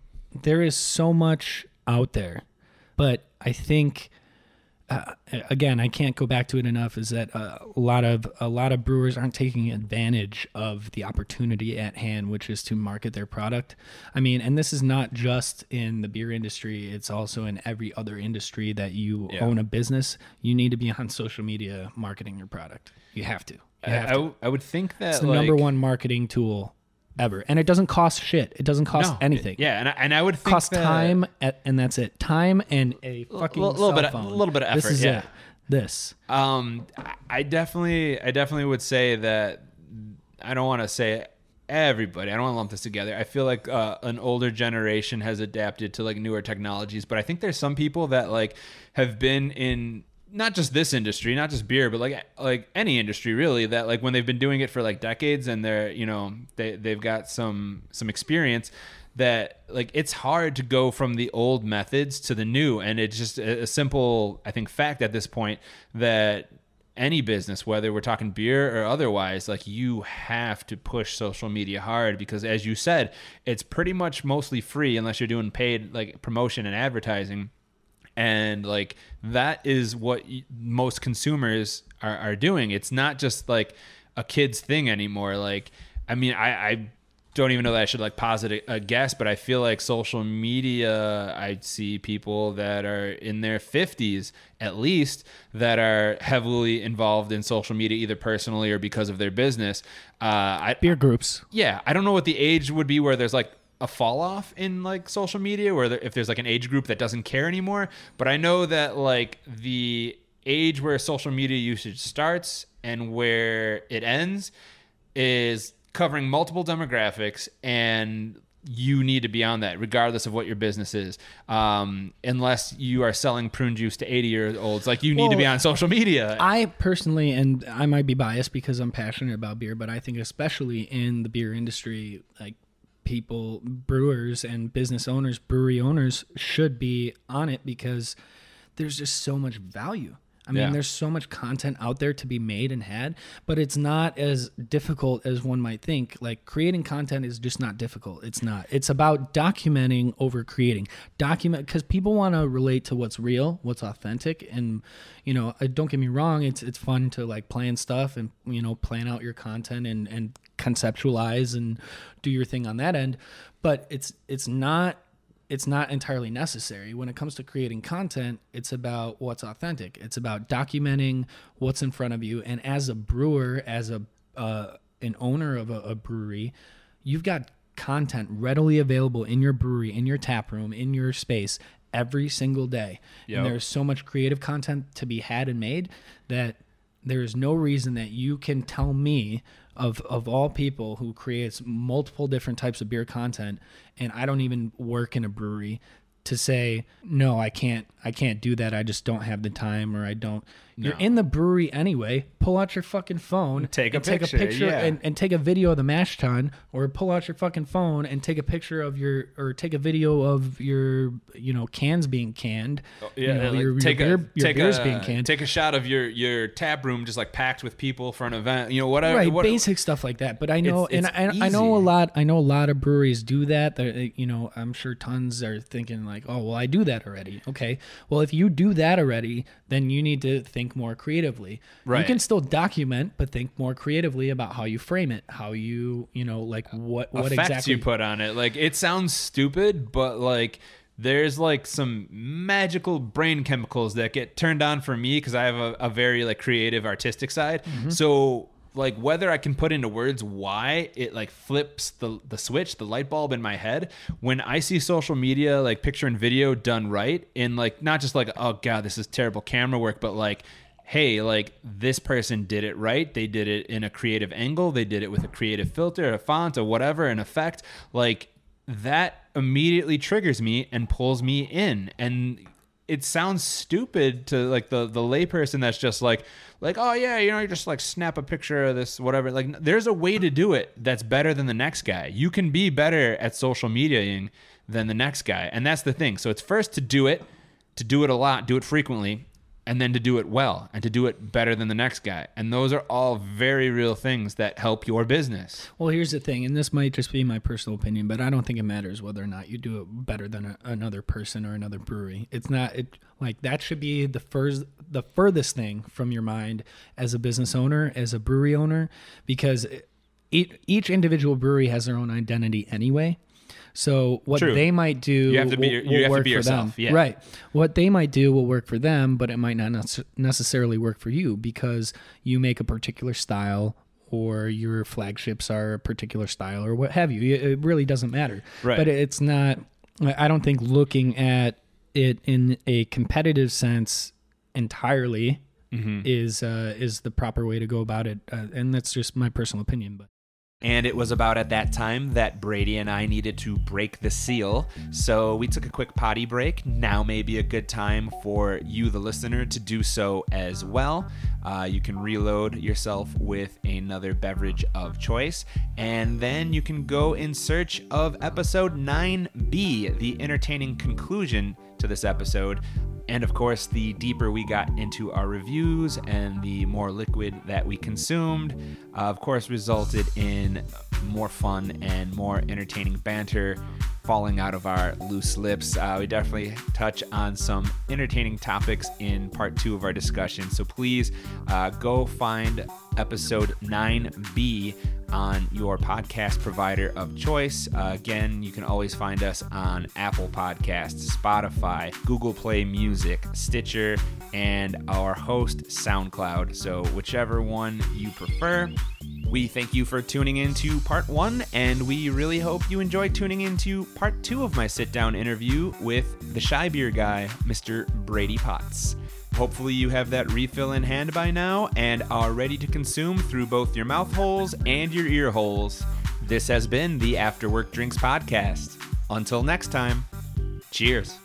there is so much out there but i think uh, again i can't go back to it enough is that uh, a lot of a lot of brewers aren't taking advantage of the opportunity at hand which is to market their product i mean and this is not just in the beer industry it's also in every other industry that you Yeah. own a business you need to be on social media marketing your product you have to you I, have I to. I would think that It's the like, number one marketing tool ever, and it doesn't cost shit. It doesn't cost no, anything. Yeah, and I, and I would think cost that- time, at, and that's it. Time and a fucking little- little bit of- phone. little bit of This effort, is yeah. it. This. Um, I- I definitely, I definitely would say that I don't want to say everybody. I don't want to lump this together. I feel like uh, an older generation has adapted to like newer technologies, but I think there's some people that like have been in not just this industry, not just beer, but like like any industry really that like when they've been doing it for like decades and they're you know they they've got some some experience that like it's hard to go from the old methods to the new. And it's just a, a simple i think fact at this point that any business whether we're talking beer or otherwise like you have to push social media hard because as you said it's pretty much mostly free unless you're doing paid like promotion and advertising and like that is what most consumers are, are doing. It's not just like a kid's thing anymore. Like i mean i i don't even know that i should like posit a, a guess but i feel like social media i see people that are in their 50s at least that are heavily involved in social media either personally or because of their business. Uh I, Beer groups. yeah, I don't know what the age would be where there's like a fall off in like social media, where there, if there's like an age group that doesn't care anymore. But I know that like the age where social media usage starts and where it ends is covering multiple demographics and you need to be on that regardless of what your business is um, unless you are selling prune juice to 80 year olds like you need to be on social media I personally, and I might be biased because I'm passionate about beer, but I think especially in the beer industry, like people, brewers and business owners, brewery owners should be on it because there's just so much value. I mean, Yeah. there's so much content out there to be made and had, but it's not as difficult as one might think. Like creating content is just not difficult. It's not. It's about documenting over creating. Document because people want to relate to what's real, what's authentic, and you know, uh, don't get me wrong. It's it's fun to like plan stuff and you know plan out your content and and conceptualize and do your thing on that end, but it's it's not it's not entirely necessary. When it comes to creating content, it's about what's authentic. It's about documenting what's in front of you. And as a brewer, as a uh, an owner of a, a brewery, you've got content readily available in your brewery, in your tap room, in your space every single day. Yep. And there's so much creative content to be had and made that there is no reason that you can tell me of of all people who creates multiple different types of beer content and I don't even work in a brewery to say no I can't I can't do that. I just don't have the time or I don't you're in the brewery anyway. Pull out your fucking phone Take a and take picture, a picture yeah. and, and take a video of the mash tun or pull out your fucking phone and take a picture of your or take a video of your you know cans being canned. Oh, you Yeah, know, like, your, take your a beer, your take beers a being canned. take a shot of your your tap room just like packed with people for an event. You know whatever. right what- basic stuff like that. But i know It's- and it's I, I know a lot i know a lot of breweries do that. They're, eh, you know i'm sure tons are thinking like oh well i do that already. Okay. Well if you do that already then you need to think more creatively you can still document but think more creatively about how you frame it how you you know like what what effects exactly you put on it. Like it sounds stupid, but like there's like some magical brain chemicals that get turned on for me because I have a, a very like creative artistic side. Mm-hmm. So like whether I can put into words why it like flips the the switch, the light bulb in my head when I see social media like picture and video done right in like not just like oh god this is terrible camera work, but like hey, like this person did it right. They did it in a creative angle. They did it with a creative filter, a font, or whatever, an effect. Like that immediately triggers me and pulls me in. And it sounds stupid to like the the layperson that's just like like oh yeah you know you just like snap a picture of this whatever. Like there's a way to do it that's better than the next guy. You can be better at social mediaing than the next guy and that's the thing. So it's first to do it to do it a lot do it frequently and then to do it well and to do it better than the next guy and those are all very real things that help your business Well, here's the thing, and this might just be my personal opinion, but I don't think it matters whether or not you do it better than a, another person or another brewery. It's not it like that should be the first, the furthest thing from your mind as a business owner, as a brewery owner, because it, each individual brewery has their own identity anyway. So what True. they might do, You have to be will- your- you will have to work be for yourself, them. yeah. Right. What they might do will work for them, but it might not necessarily work for you because you make a particular style or your flagships are a particular style or what have you. It really doesn't matter. Right. But it's not. I I don't think looking at it in a competitive sense entirely Mm-hmm. is uh, is the proper way to go about it, uh, and that's just my personal opinion. But And it was about at that time that Brady and I needed to break the seal. So we took a quick potty break. Now may be a good time for you, the listener, to do so as well. Uh, you can reload yourself with another beverage of choice. And then you can go in search of episode 9B, the entertaining conclusion to this episode. And of course, the deeper we got into our reviews and the more liquid that we consumed, uh, of course, resulted in more fun and more entertaining banter falling out of our loose lips. Uh, we definitely touch on some entertaining topics in part two of our discussion. So please uh, go find episode 9B on your podcast provider of choice. Uh, again, you can always find us on Apple Podcasts, Spotify, Google Play Music, Stitcher, and our host, SoundCloud. So, whichever one you prefer. We thank you for tuning in to part one, and we really hope you enjoy tuning into part two of my sit down interview with the Chi Beer Guy, Mr. Brady Potts. Hopefully, you have that refill in hand by now and are ready to consume through both your mouth holes and your ear holes. This has been the After Work Drinks Podcast. Until next time, cheers.